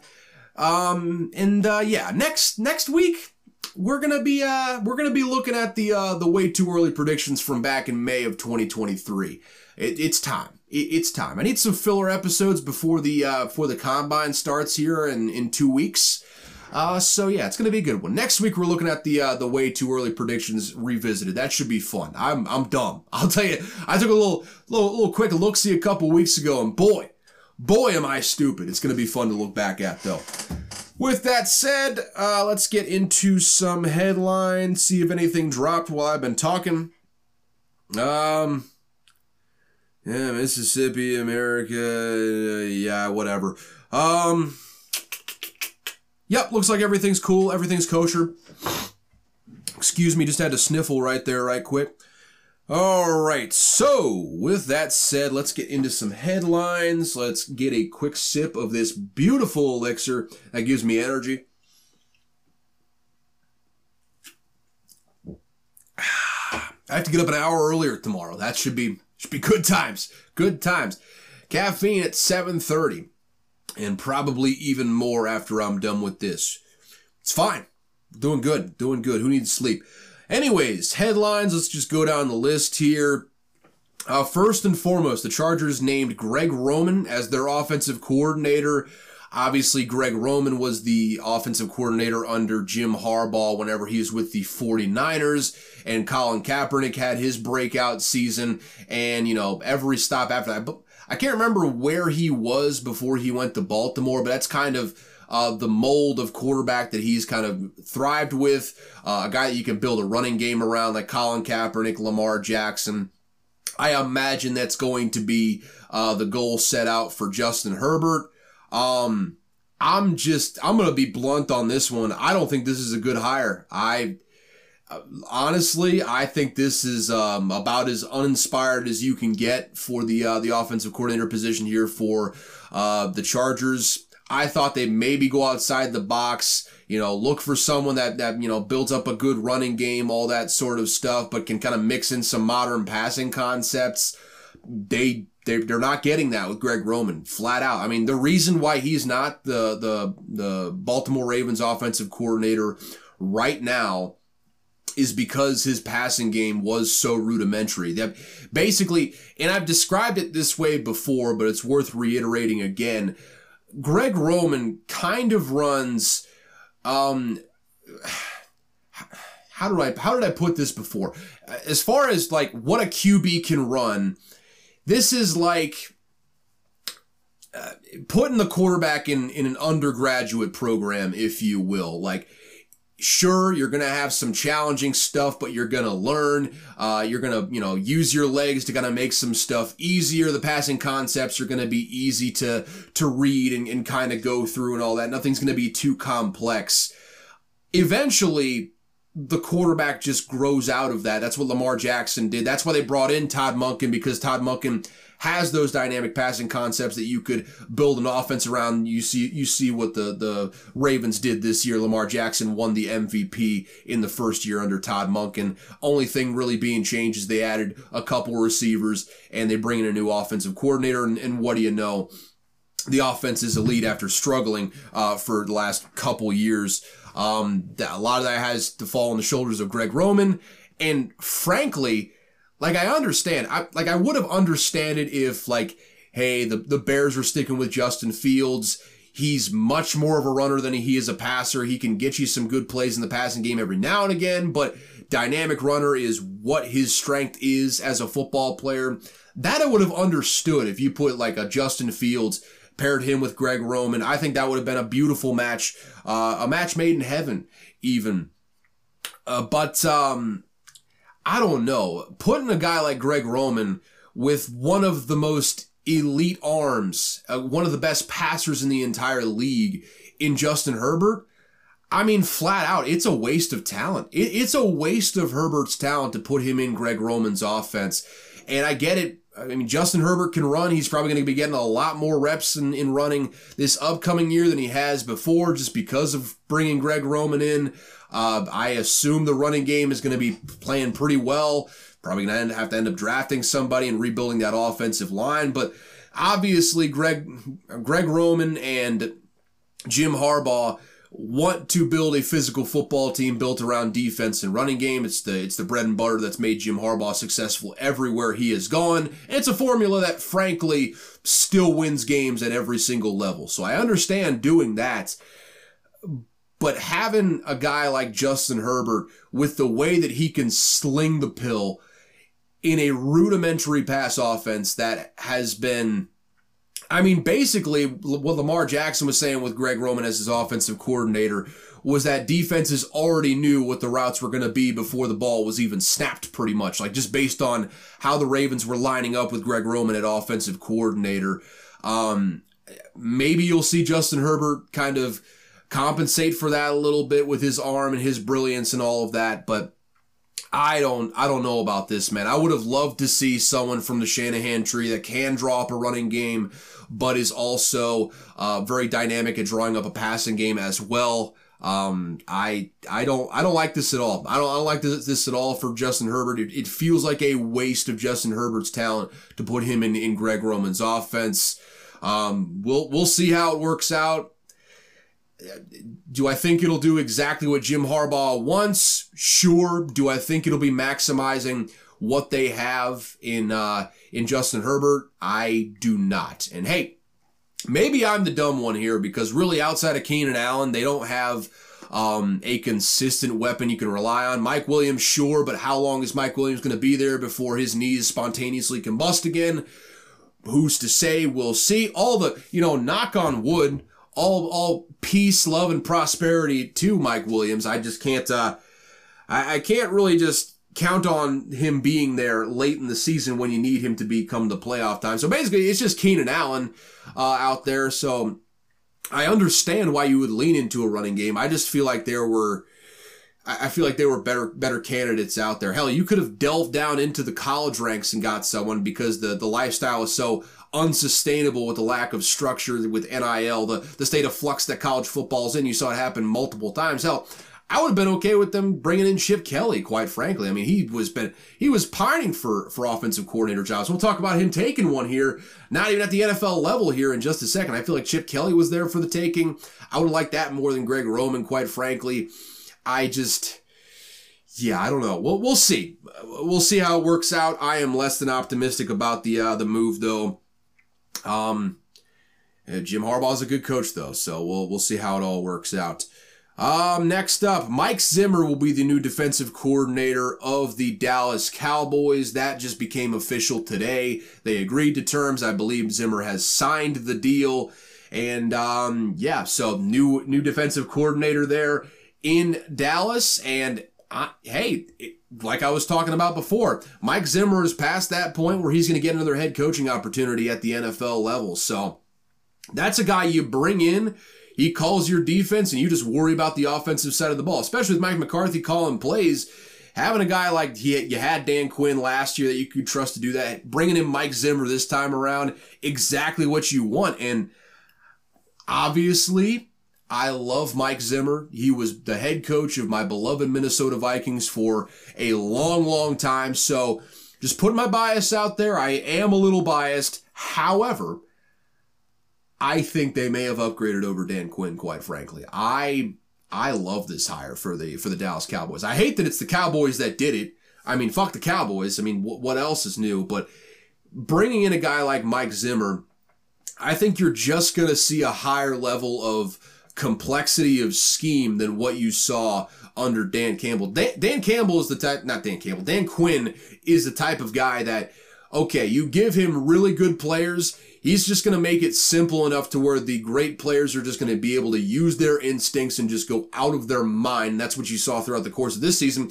Um and uh, yeah, next next week we're gonna be uh we're gonna be looking at the uh the way too early predictions from back in May of 2023. It, it's time. It, it's time. I need some filler episodes before the uh before the combine starts here in in two weeks. Uh, so yeah, it's gonna be a good one. Next week we're looking at the uh, the way too early predictions revisited. That should be fun. I'm I'm dumb. I'll tell you. I took a little little little quick look see a couple weeks ago, and boy, boy am I stupid. It's gonna be fun to look back at though. With that said, uh, let's get into some headlines. See if anything dropped while I've been talking. Um. Yeah, Mississippi, America, yeah, whatever. Um, Yep, looks like everything's cool. Everything's kosher. Excuse me, just had to sniffle right there, right quick. All right, so with that said, let's get into some headlines. Let's get a quick sip of this beautiful elixir that gives me energy. I have to get up an hour earlier tomorrow. That should be should be good times. Good times. Caffeine at 7:30 and probably even more after I'm done with this. It's fine. Doing good. Doing good. Who needs sleep? Anyways, headlines. Let's just go down the list here. Uh, first and foremost, the Chargers named Greg Roman as their offensive coordinator. Obviously, Greg Roman was the offensive coordinator under Jim Harbaugh whenever he was with the 49ers, and Colin Kaepernick had his breakout season, and, you know, every stop after that. But I can't remember where he was before he went to Baltimore, but that's kind of uh, the mold of quarterback that he's kind of thrived with. Uh, a guy that you can build a running game around, like Colin Kaepernick, Lamar Jackson. I imagine that's going to be uh, the goal set out for Justin Herbert. Um, I'm just, I'm going to be blunt on this one. I don't think this is a good hire. I, honestly, I think this is um, about as uninspired as you can get for the uh, the offensive coordinator position here for uh, the Chargers. I thought they maybe go outside the box, you know, look for someone that that you know builds up a good running game, all that sort of stuff, but can kind of mix in some modern passing concepts. They they, they're not getting that with Greg Roman, flat out. I mean, the reason why he's not the the the Baltimore Ravens offensive coordinator right now is because his passing game was so rudimentary. That basically, and I've described it this way before, but it's worth reiterating again. Greg Roman kind of runs um how do I how did I put this before? As far as like what a QB can run, this is like uh, putting the quarterback in in an undergraduate program, if you will. Like sure you're gonna have some challenging stuff but you're gonna learn. Uh, you're gonna you know use your legs to kind of make some stuff easier. The passing concepts are gonna be easy to to read and, and kind of go through and all that. Nothing's gonna be too complex. Eventually the quarterback just grows out of that. That's what lamar jackson did. That's why they brought in todd monken because todd monken has those dynamic passing concepts that you could build an offense around. You see, you see what the, the Ravens did this year. Lamar Jackson won the MVP in the first year under Todd Monken. Only thing really being changed is they added a couple receivers and they bring in a new offensive coordinator. And, and what do you know? The offense is elite after struggling uh, for the last couple years. Um, a lot of that has to fall on the shoulders of Greg Roman. And frankly, like I understand, I like I would have understood it if like, hey, the the Bears were sticking with Justin Fields. He's much more of a runner than he is a passer. He can get you some good plays in the passing game every now and again, but dynamic runner is what his strength is as a football player. That I would have understood if you put like a Justin Fields paired him with Greg Roman. I think that would have been a beautiful match, uh, a match made in heaven, even. Uh, but um, I don't know, putting a guy like Greg Roman with one of the most elite arms, uh, one of the best passers in the entire league in Justin Herbert, I mean, flat out, it's a waste of talent. It, it's a waste of Herbert's talent to put him in Greg Roman's offense. And I get it. I mean, Justin Herbert can run. He's probably going to be getting a lot more reps in, in running this upcoming year than he has before just because of bringing Greg Roman in. Uh, I assume the running game is going to be playing pretty well. Probably going to have to end up drafting somebody and rebuilding that offensive line. But obviously, Greg Greg Roman and Jim Harbaugh want to build a physical football team built around defense and running game. It's the it's the bread and butter that's made Jim Harbaugh successful everywhere he has gone. And it's a formula that frankly still wins games at every single level. So I understand doing that. But having a guy like Justin Herbert with the way that he can sling the pill in a rudimentary pass offense that has been, I mean, basically what Lamar Jackson was saying with Greg Roman as his offensive coordinator was that defenses already knew what the routes were going to be before the ball was even snapped pretty much. Like just based on how the ravens were lining up with greg roman at offensive coordinator. Um, maybe you'll see justin herbert kind of compensate for that a little bit with his arm and his brilliance and all of that. But I don't I don't know about this, man. I would have loved to see someone from the Shanahan tree that can draw up a running game, but is also uh, very dynamic at drawing up a passing game as well. Um, I I don't I don't like this at all. I don't I don't like this, this at all for Justin Herbert. It, it, feels like a waste of Justin Herbert's talent to put him in in Greg Roman's offense. Um, we'll we'll see how it works out do I think it'll do exactly what Jim Harbaugh wants? Sure. Do I think it'll be maximizing what they have in uh, in Justin Herbert? I do not. And hey, maybe I'm the dumb one here because really outside of Keenan Allen, they don't have um, a consistent weapon you can rely on. Mike Williams, sure, but how long is Mike Williams going to be there before his knees spontaneously combust again? Who's to say? We'll see. All the, you know, knock on wood all all peace, love, and prosperity to Mike Williams. I just can't uh, I, I can't really just count on him being there late in the season when you need him to be come the playoff time. So basically, it's just Keenan Allen uh, out there. So I understand why you would lean into a running game. I just feel like there were. I feel like there were better better candidates out there. Hell, you could have delved down into the college ranks and got someone because the, the lifestyle is so unsustainable with the lack of structure with NIL, the, the state of flux that college football's in. You saw it happen multiple times. Hell, I would have been okay with them bringing in Chip Kelly, quite frankly. I mean, he was been he was pining for for offensive coordinator jobs. We'll talk about him taking one here, not even at the NFL level here in just a second. I feel like Chip Kelly was there for the taking. I would like that more than Greg Roman, quite frankly. I just yeah, I don't know. We'll we'll see. We'll see how it works out. I am less than optimistic about the uh, the move though. Um Jim Harbaugh's a good coach though, so we'll we'll see how it all works out. Um, next up, Mike Zimmer will be the new defensive coordinator of the Dallas Cowboys. That just became official today. They agreed to terms. I believe Zimmer has signed the deal. And um, yeah, so new new defensive coordinator there in Dallas. And uh, hey, it, like I was talking about before, Mike Zimmer is past that point where he's going to get another head coaching opportunity at the NFL level. So that's a guy you bring in he calls your defense and you just worry about the offensive side of the ball, especially with Mike McCarthy calling plays. Having a guy like he, you had Dan Quinn last year that you could trust to do that, bringing in Mike Zimmer this time around, exactly what you want. And obviously, I love Mike Zimmer. He was the head coach of my beloved Minnesota Vikings for a long, long time. So just putting my bias out there. I am a little biased. However, I think they may have upgraded over Dan Quinn, quite frankly. I I love this hire for the for the Dallas Cowboys. I hate that it's the Cowboys that did it. I mean, fuck the Cowboys. I mean, wh- what else is new? But bringing in a guy like Mike Zimmer, I think you're just going to see a higher level of complexity of scheme than what you saw under Dan Campbell. Dan, Dan Campbell is the type, not Dan Campbell, Dan Quinn is the type of guy that, okay, you give him really good players He's just going to make it simple enough to where the great players are just going to be able to use their instincts and just go out of their mind. That's what you saw throughout the course of this season.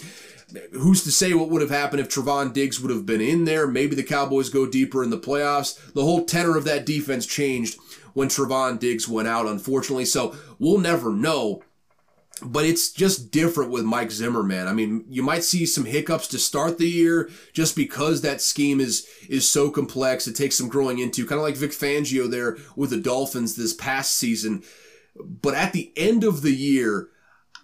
Who's to say what would have happened if Trevon Diggs would have been in there? Maybe the Cowboys go deeper in the playoffs. The whole tenor of that defense changed when Trevon Diggs went out, unfortunately. So we'll never know but it's just different with Mike Zimmer, man. I mean, you might see some hiccups to start the year just because that scheme is is so complex. It takes some growing into, kind of like Vic Fangio there with the Dolphins this past season. But at the end of the year,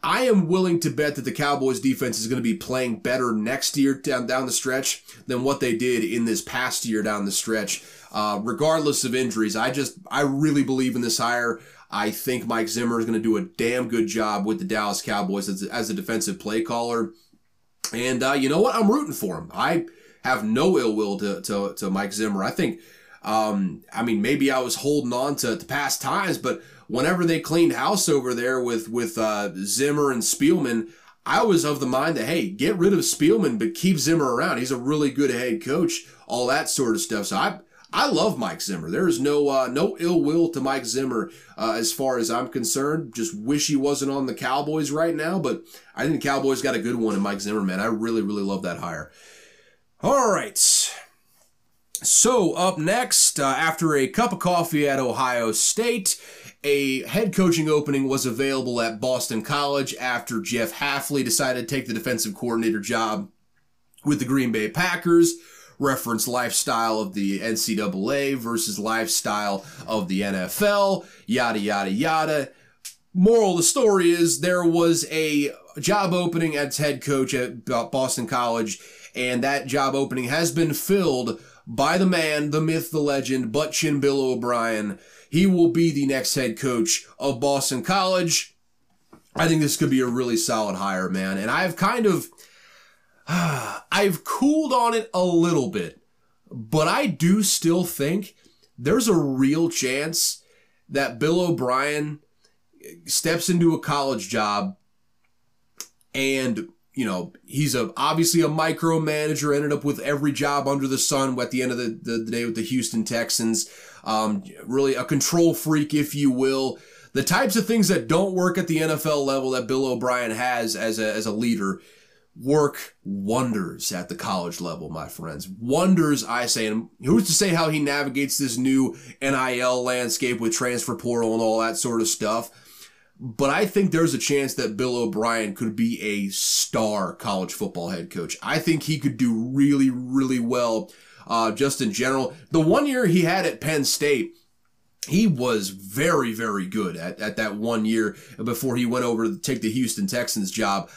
I am willing to bet that the Cowboys defense is going to be playing better next year down down the stretch than what they did in this past year down the stretch. Uh, regardless of injuries, I just I really believe in this hire. I think Mike Zimmer is going to do a damn good job with the Dallas Cowboys as, as a defensive play caller. And uh, you know what? I'm rooting for him. I have no ill will to, to, to Mike Zimmer. I think, um, I mean, maybe I was holding on to, to past times, but whenever they cleaned house over there with, with uh, Zimmer and Spielman, I was of the mind that, hey, get rid of Spielman, but keep Zimmer around. He's a really good head coach, all that sort of stuff. So I, I love Mike Zimmer. There is no uh, no ill will to Mike Zimmer uh, as far as I'm concerned. Just wish he wasn't on the Cowboys right now, but I think the Cowboys got a good one in Mike Zimmer, man. I really really love that hire. All right. So up next, uh, after a cup of coffee at Ohio State, a head coaching opening was available at Boston College after Jeff Hafley decided to take the defensive coordinator job with the Green Bay Packers reference lifestyle of the NCAA versus lifestyle of the NFL, yada, yada, yada. Moral of the story is there was a job opening as head coach at Boston College, and that job opening has been filled by the man, the myth, the legend, Butt Chin Bill O'Brien. He will be the next head coach of Boston College. I think this could be a really solid hire, man. And I've kind of I've cooled on it a little bit, but I do still think there's a real chance that Bill O'Brien steps into a college job and you know he's a obviously a micromanager ended up with every job under the sun at the end of the, the, the day with the houston texans. Um, really a control freak if you will. The types of things that don't work at the nfl level that bill o'brien has as a, as a leader work wonders at the college level, my friends. Wonders, I say. And who's to say how he navigates this new NIL landscape with transfer portal and all that sort of stuff? But I think there's a chance that Bill O'Brien could be a star college football head coach. I think he could do really, really well, uh, just in general. The one year he had at Penn State, he was very, very good at, at that one year before he went over to take the Houston Texans job.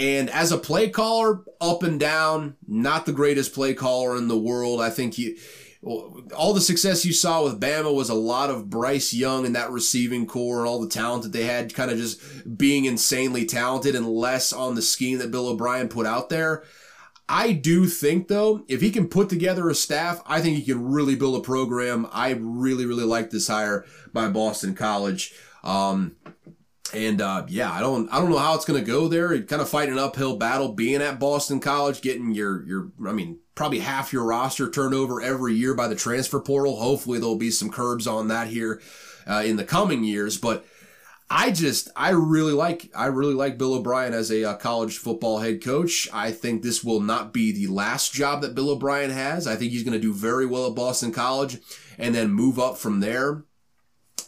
And as a play caller, up and down, not the greatest play caller in the world. I think he, all the success you saw with Bama was a lot of Bryce Young and that receiving corps and all the talent that they had kind of just being insanely talented and less on the scheme that Bill O'Brien put out there. I do think though, if he can put together a staff, I think he can really build a program. I really, really like this hire by Boston College. Um, and uh, yeah, I don't I don't know how it's going to go there. You're kind of fighting an uphill battle being at Boston College, getting your your I mean probably half your roster turned over every year by the transfer portal. Hopefully there'll be some curbs on that here uh, in the coming years, but I just I really like I really like Bill O'Brien as a uh, college football head coach. I think this will not be the last job that Bill O'Brien has. I think he's going to do very well at Boston College and then move up from there.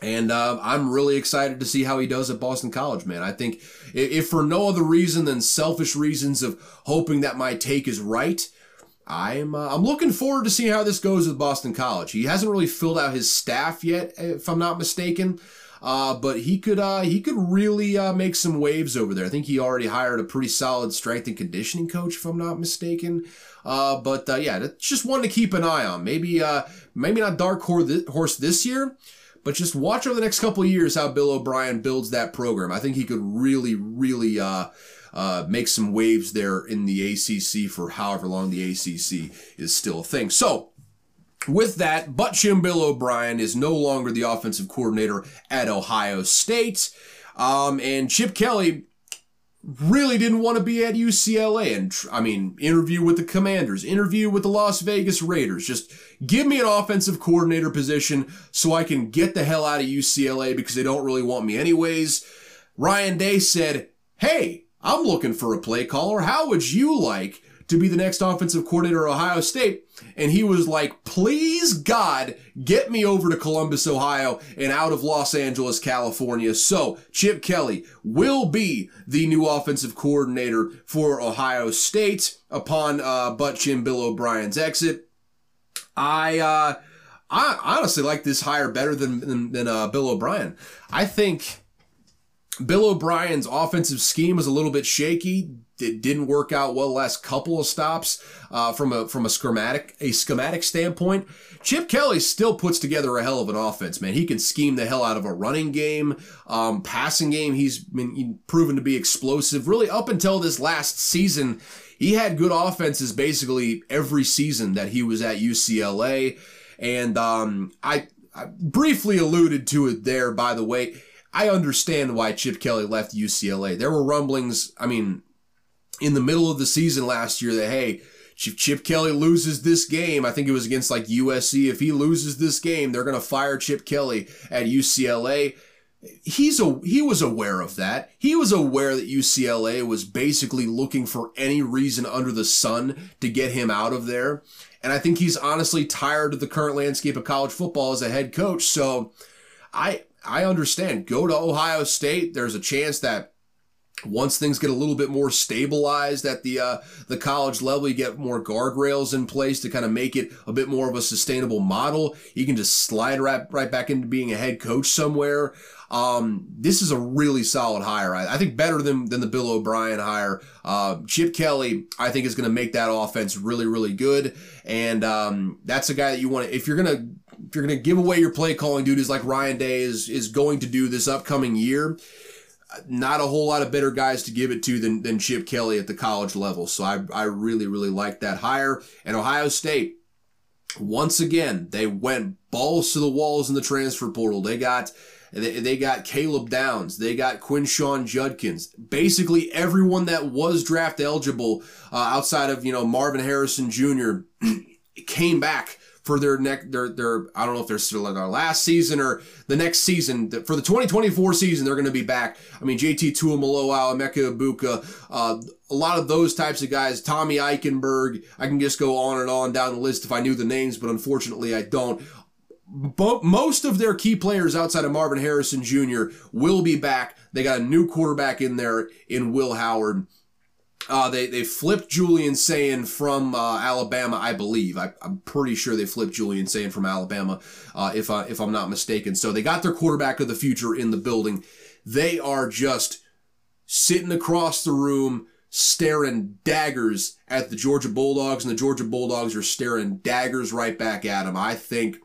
And uh, I'm really excited to see how he does at Boston College, man. I think if, for no other reason than selfish reasons of hoping that my take is right, I'm uh, I'm looking forward to seeing how this goes with Boston College. He hasn't really filled out his staff yet, if I'm not mistaken. Uh, but he could uh, he could really uh, make some waves over there. I think he already hired a pretty solid strength and conditioning coach, if I'm not mistaken. Uh, but yeah, just one to keep an eye on. Maybe maybe not dark horse this year, but just watch over the next couple years how Bill O'Brien builds that program. I think he could really, really uh, uh, make some waves there in the ACC for however long the ACC is still a thing. So, with that, but Jim Bill O'Brien is no longer the offensive coordinator at Ohio State. Um, and Chip Kelly really didn't want to be at UCLA. And I mean, interview with the Commanders, interview with the Las Vegas Raiders. Just give me an offensive coordinator position so I can get the hell out of UCLA because they don't really want me anyways. Ryan Day said, Hey, I'm looking for a play caller. How would you like to be the next offensive coordinator at Ohio State? And he was like, please God, get me over to Columbus, Ohio and out of Los Angeles, California. So Chip Kelly will be the new offensive coordinator for Ohio State upon uh, Jim Bill O'Brien's exit. I, uh, I honestly like this hire better than, than, than uh, Bill O'Brien. I think Bill O'Brien's offensive scheme was a little bit shaky. It didn't work out well last couple of stops uh, from a from a schematic a schematic standpoint. Chip Kelly still puts together a hell of an offense, man. He can scheme the hell out of a running game, um, passing game. He's been proven to be explosive. Really, up until this last season, he had good offenses basically every season that he was at UCLA. And um, I, I briefly alluded to it there, by the way I understand why Chip Kelly left UCLA. There were rumblings, I mean, in the middle of the season last year that, hey, if Chip Kelly loses this game, I think it was against like USC, if he loses this game, they're going to fire Chip Kelly at UCLA. He's a he was aware of that. He was aware that UCLA was basically looking for any reason under the sun to get him out of there. And I think he's honestly tired of the current landscape of college football as a head coach. So I I understand. Go to Ohio State. There's a chance that once things get a little bit more stabilized at the uh, the college level, you get more guardrails in place to kind of make it a bit more of a sustainable model. You can just slide right right back into being a head coach somewhere. Um, this is a really solid hire. I, I, think better than than the Bill O'Brien hire. Uh, Chip Kelly, I think, is going to make that offense really really good, and um, that's a guy that you want to. If you're to if you're to give away your play calling duties like Ryan Day is is going to do this upcoming year, not a whole lot of better guys to give it to than, than Chip Kelly at the college level. So I, I really, really like that hire. And Ohio State, once again, they went balls to the walls in the transfer portal. They got they, they got Caleb Downs. They got Quinshon Judkins. Basically, everyone that was draft eligible uh, outside of you know Marvin Harrison Jr. came back for their next their their I don't know if they're still in our last season or the next season for the 2024 season they're going to be back. I mean JT Tuimoloau, Emeka Egbuka, uh, a lot of those types of guys. Tommy Eichenberg. I can just go on and on down the list if I knew the names, but unfortunately I don't. But most of their key players outside of Marvin Harrison Jr. will be back. They got a new quarterback in there in Will Howard. Uh, they they flipped Julian Sayin from uh, Alabama, I believe. I, am pretty sure they flipped Julian Sayin from Alabama, uh, if I if I'm not mistaken. So they got their quarterback of the future in the building. They are just sitting across the room, staring daggers at the Georgia Bulldogs, and the Georgia Bulldogs are staring daggers right back at them. I think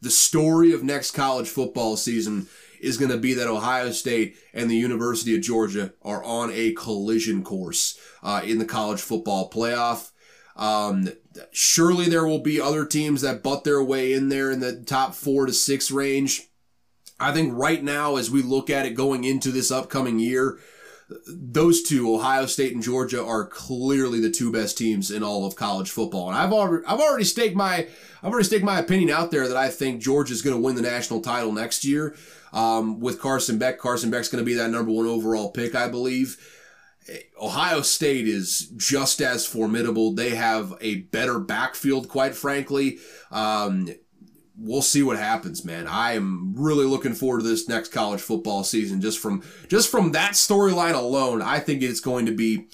the story of next college football season is going to be that Ohio State and the University of Georgia are on a collision course uh, in the college football playoff. Um, surely there will be other teams that butt their way in there in the top four to six range. I think right now, as we look at it going into this upcoming year, those two, Ohio State and Georgia, are clearly the two best teams in all of college football. And I've already, I've already staked my, I've already staked my opinion out there that I think Georgia is going to win the national title next year um, with Carson Beck. Carson Beck's going to be that number one overall pick, I believe. Ohio State is just as formidable. They have a better backfield, quite frankly. Um, we'll see what happens, man. I am really looking forward to this next college football season. Just from just from that storyline alone, I think it's going to be.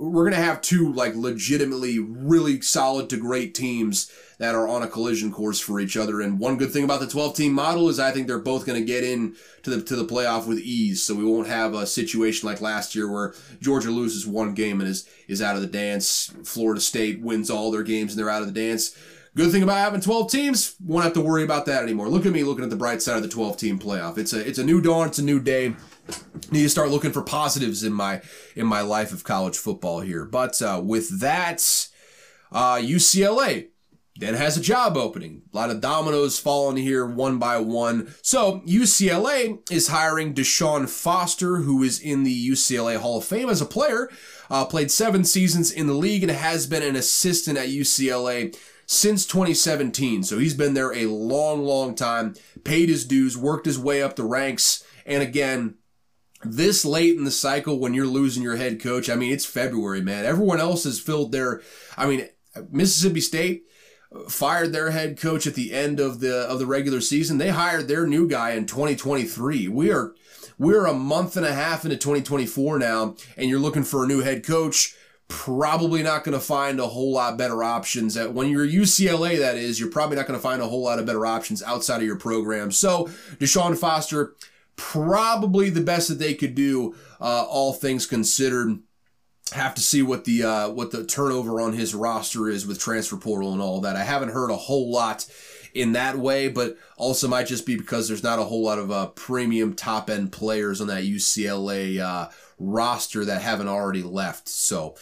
We're going to have two like legitimately really solid to great teams that are on a collision course for each other. And one good thing about the 12 team model is I think they're both going to get in to the, to the playoff with ease. So we won't have a situation like last year where Georgia loses one game and is, is out of the dance. Florida State wins all their games and they're out of the dance. Good thing about having 12 teams, won't have to worry about that anymore. Look at me looking at the bright side of the 12 team playoff. It's a, it's a new dawn. It's a new day need to start looking for positives in my in my life of college football here. But uh, with that, uh, UCLA then has a job opening. A lot of dominoes falling here one by one. So UCLA is hiring Deshaun Foster, who is in the UCLA Hall of Fame as a player. Uh, played seven seasons in the league and has been an assistant at UCLA since 2017. So he's been there a long, long time, paid his dues, worked his way up the ranks. And again, this late in the cycle when you're losing your head coach, I mean, it's February, man. Everyone else has filled their, I mean, Mississippi State, fired their head coach at the end of the of the regular season. They hired their new guy in 2023. We are we're a month and a half into 2024 now, and you're looking for a new head coach. Probably not going to find a whole lot better options. At, when you're UCLA, that is, you're probably not going to find a whole lot of better options outside of your program. So Deshaun Foster, probably the best that they could do, uh, all things considered have to see what the uh, what the turnover on his roster is with transfer portal and all that. I haven't heard a whole lot in that way, but also might just be because there's not a whole lot of uh, premium top end players on that UCLA uh, roster that haven't already left. So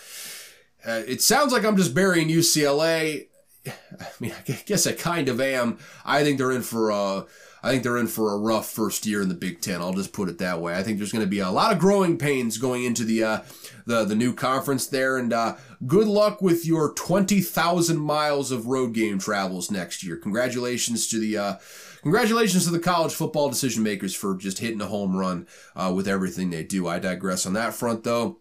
uh, it sounds like I'm just burying UCLA. I mean, I guess I kind of am. I think they're in for a I think they're in for a rough first year in the Big Ten. I'll just put it that way. I think there's going to be a lot of growing pains going into the uh, the the new conference there, and uh, good luck with your twenty thousand miles of road game travels next year. Congratulations to the uh, congratulations to the college football decision makers for just hitting a home run uh, with everything they do. I digress on that front, though.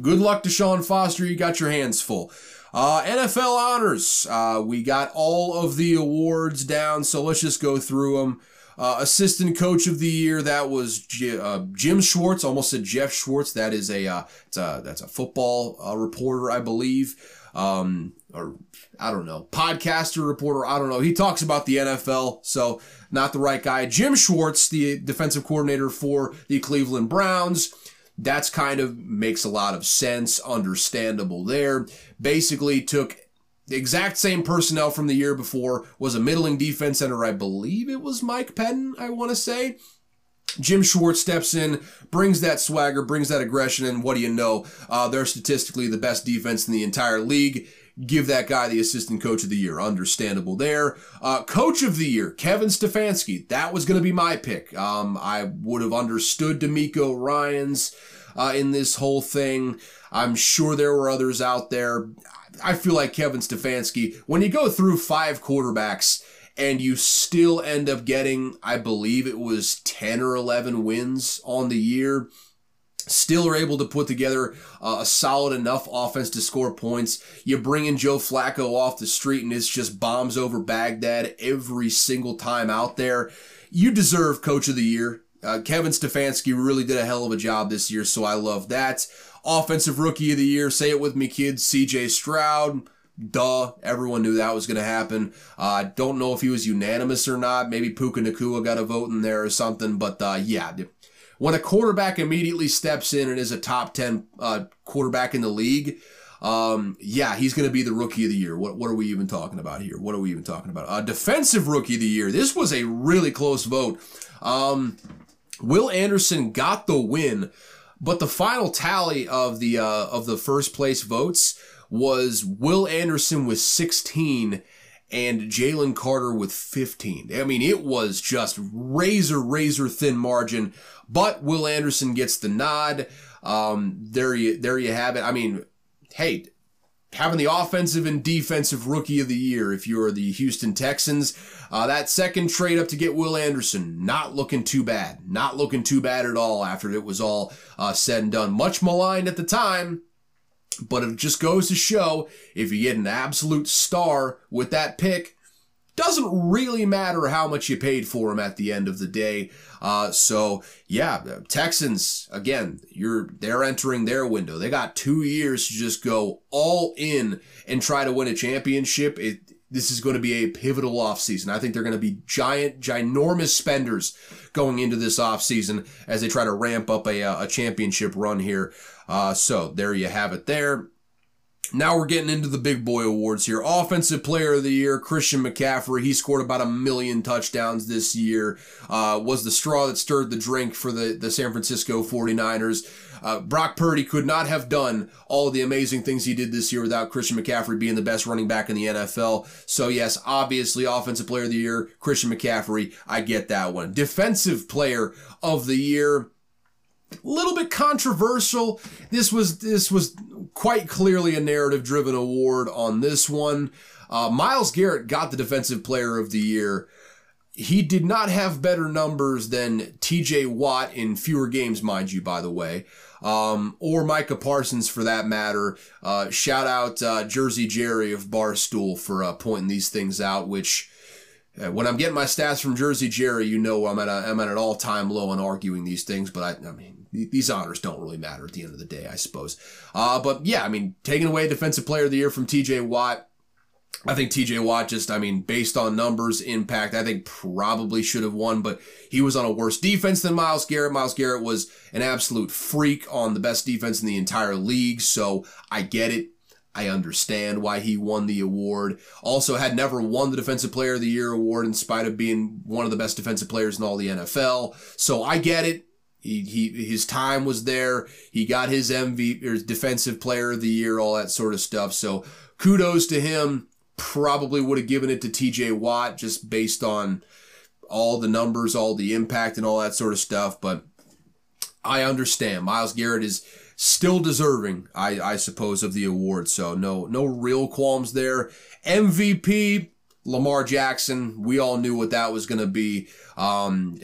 Good luck to Sean Foster. You got your hands full. Uh, NFL honors. Uh, we got all of the awards down, so let's just go through them. Uh, assistant coach of the year that was G- uh, Jim Schwartz. Almost said Jeff Schwartz. That is a, uh, a that's a football uh, reporter, I believe, um, or I don't know, podcaster reporter. I don't know. He talks about the NFL, so not the right guy. Jim Schwartz, the defensive coordinator for the Cleveland Browns. That's kind of makes a lot of sense, understandable there. Basically took the exact same personnel from the year before, was a middling defense center, I believe it was Mike Pettine, I want to say. Jim Schwartz steps in, brings that swagger, brings that aggression, and what do you know? Uh, they're statistically the best defense in the entire league. Give that guy the assistant coach of the year. Understandable there. Uh, coach of the year, Kevin Stefanski. That was going to be my pick. Um, I would have understood DeMeco Ryans uh, in this whole thing. I'm sure there were others out there. I feel like Kevin Stefanski, when you go through five quarterbacks and you still end up getting, I believe it was 10 or 11 wins on the year, still are able to put together a solid enough offense to score points. You bring in Joe Flacco off the street and it's just bombs over Baghdad every single time out there. You deserve coach of the year. Uh, Kevin Stefanski really did a hell of a job this year, so I love that. Offensive Rookie of the Year, say it with me, kids, CJ Stroud. Duh, everyone knew that was going to happen. I uh, don't know if he was unanimous or not. Maybe Puka Nacua got a vote in there or something, but uh, yeah. When a quarterback immediately steps in and is a top 10 uh, quarterback in the league, um, yeah, he's going to be the rookie of the year. What, what are we even talking about here? What are we even talking about? Uh, defensive rookie of the year. This was a really close vote. Um, Will Anderson got the win, but the final tally of the uh, of the first place votes was Will Anderson with 16 and Jalen Carter with 15. I mean, it was just razor, razor thin margin, but Will Anderson gets the nod. Um, there you, there you have it. I mean, hey, having the offensive and defensive rookie of the year if you're the Houston Texans. Uh, that second trade up to get Will Anderson, not looking too bad. Not looking too bad at all after it was all uh, said and done. Much maligned at the time, but it just goes to show if you get an absolute star with that pick, doesn't really matter how much you paid for him at the end of the day. Uh, so yeah, Texans again, you're they're entering their window. They got two years to just go all in and try to win a championship. It, this is going to be a pivotal offseason. I think they're going to be giant, ginormous spenders going into this offseason as they try to ramp up a, a championship run here. Uh, so there you have it there. Now we're getting into the big boy awards here. Offensive player of the year, Christian McCaffrey. He scored about a million touchdowns this year. Uh, was the straw that stirred the drink for the, the San Francisco 49ers. Uh, Brock Purdy could not have done all the amazing things he did this year without Christian McCaffrey being the best running back in the NFL. So yes, obviously offensive player of the year, Christian McCaffrey. I get that one. Defensive player of the year a little bit controversial. This was this was quite clearly a narrative driven award on this one. Uh, Myles Garrett got the defensive player of the year. He did not have better numbers than TJ Watt in fewer games, mind you, by the way, um, or Micah Parsons for that matter. Uh, shout out uh, Jersey Jerry of Barstool for uh, pointing these things out, which uh, when I'm getting my stats from Jersey Jerry, you know I'm at a, I'm at an all time low on arguing these things. But I, I mean, these honors don't really matter at the end of the day, I suppose. Uh, but yeah, I mean, taking away Defensive Player of the Year from T.J. Watt. I think TJ Watt just, I mean, based on numbers, impact, I think probably should have won, but he was on a worse defense than Myles Garrett. Myles Garrett was an absolute freak on the best defense in the entire league, so I get it. I understand why he won the award. Also, had never won the Defensive Player of the Year award in spite of being one of the best defensive players in all the NFL. So I get it. He, he his time was there. He got his MV or defensive player of the year, all that sort of stuff. So kudos to him. Probably would have given it to TJ Watt just based on all the numbers, all the impact and all that sort of stuff. But I understand. Myles Garrett is still deserving, I, I suppose, of the award. So no no real qualms there. MVP, Lamar Jackson. We all knew what that was going to be. Um,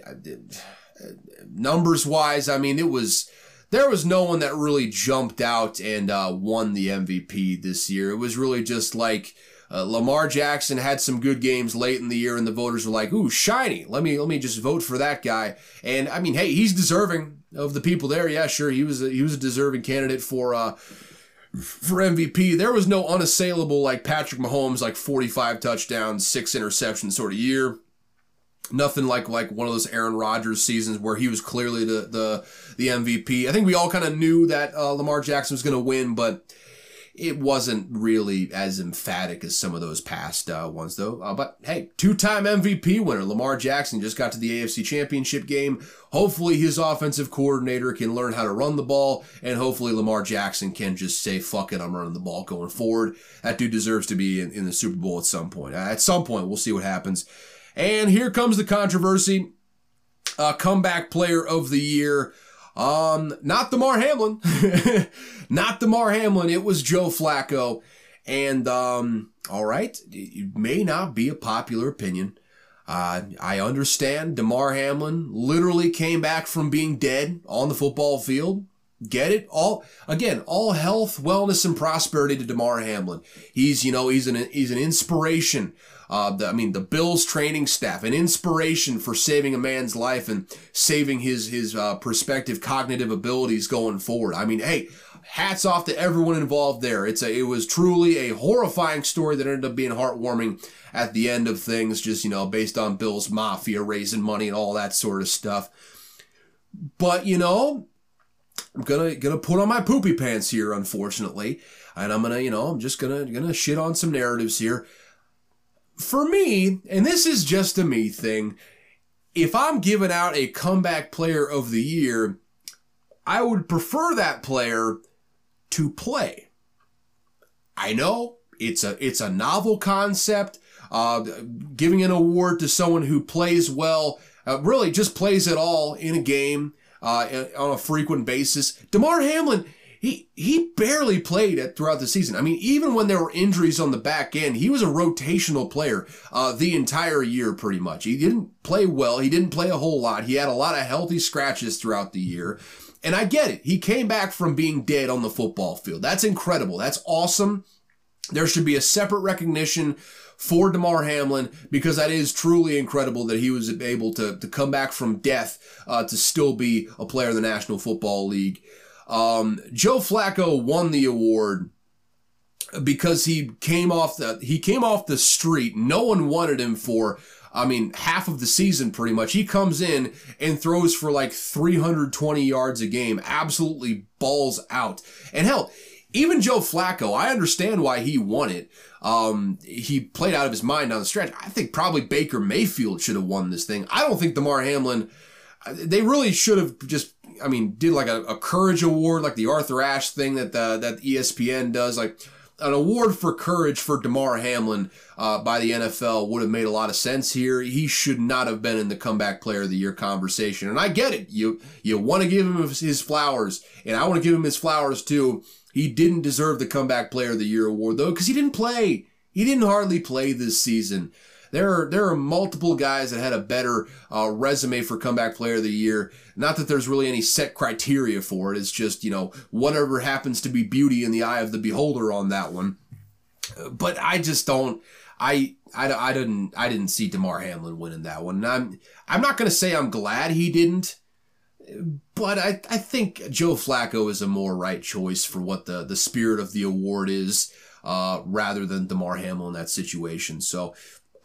numbers wise, I mean, it was there was no one that really jumped out and uh, won the MVP this year. It was really just like uh, Lamar Jackson had some good games late in the year, and the voters were like, "Ooh, shiny! Let me let me just vote for that guy." And I mean, hey, he's deserving of the people there. Yeah, sure, he was a, he was a deserving candidate for. Uh, for MVP, there was no unassailable like Patrick Mahomes, like 45 touchdowns, six interceptions sort of year nothing like like one of those Aaron Rodgers seasons where he was clearly the the the MVP. I think we all kind of knew that uh, Lamar Jackson was going to win, but it wasn't really as emphatic as some of those past uh, ones, though. Uh, but hey, two-time MVP winner Lamar Jackson just got to the AFC Championship game. Hopefully, his offensive coordinator can learn how to run the ball, and hopefully, Lamar Jackson can just say, "Fuck it, I'm running the ball going forward." That dude deserves to be in, in the Super Bowl at some point. at some point, we'll see what happens. And here comes the controversy. Uh, comeback player of the year. Um, not Damar Hamlin. not Damar Hamlin. It was Joe Flacco. And, um, all right, it may not be a popular opinion. Uh, I understand Damar Hamlin literally came back from being dead on the football field. Get it? All again, all health, wellness, and prosperity to Damar Hamlin. He's you know he's an he's an inspiration. Uh, the, I mean the Bills training staff, an inspiration for saving a man's life and saving his his uh, prospective cognitive abilities going forward. I mean, hey, hats off to everyone involved there. It's a, it was truly a horrifying story that ended up being heartwarming at the end of things, just, you know, based on Bills Mafia raising money and all that sort of stuff. But, you know, I'm gonna, gonna put on my poopy pants here, unfortunately. And I'm gonna, you know, I'm just gonna, gonna shit on some narratives here. For me, and this is just a me thing, if I'm giving out a comeback player of the year, I would prefer that player to play. I know it's a it's a novel concept. Uh, giving an award to someone who plays well, uh, really just plays it all in a game uh, on a frequent basis. Damar Hamlin, he he barely played it throughout the season. I mean, even when there were injuries on the back end, he was a rotational player uh, the entire year, pretty much. He didn't play well. He didn't play a whole lot. He had a lot of healthy scratches throughout the year. And I get it. He came back from being dead on the football field. That's incredible. That's awesome. There should be a separate recognition for Damar Hamlin because that is truly incredible that he was able to, to come back from death uh, to still be a player in the National Football League. Um, Joe Flacco won the award because he came off the he came off the street. No one wanted him for I mean, half of the season pretty much. He comes in and throws for like 320 yards a game, absolutely balls out. And hell, even Joe Flacco, I understand why he won it. Um, he played out of his mind down the stretch. I think probably Baker Mayfield should have won this thing. I don't think Damar Hamlin, they really should have just, I mean, did like a, a courage award, like the Arthur Ashe thing that the, that ESPN does. Like, an award for courage for Damar Hamlin uh, by the NFL would have made a lot of sense here. He should not have been in the comeback player of the year conversation. And I get it. You you want to give him his flowers, and I want to give him his flowers too. He didn't deserve the comeback player of the year award though because he didn't play. He didn't hardly play this season. There are there are multiple guys that had a better uh, resume for comeback player of the year. Not that there's really any set criteria for it. It's just you know whatever happens to be beauty in the eye of the beholder on that one. But I just don't. I, I, I didn't I didn't see Damar Hamlin winning that one. And I'm I'm not to say I'm glad he didn't, but I, I think Joe Flacco is a more right choice for what the the spirit of the award is, uh, rather than Damar Hamlin in that situation. So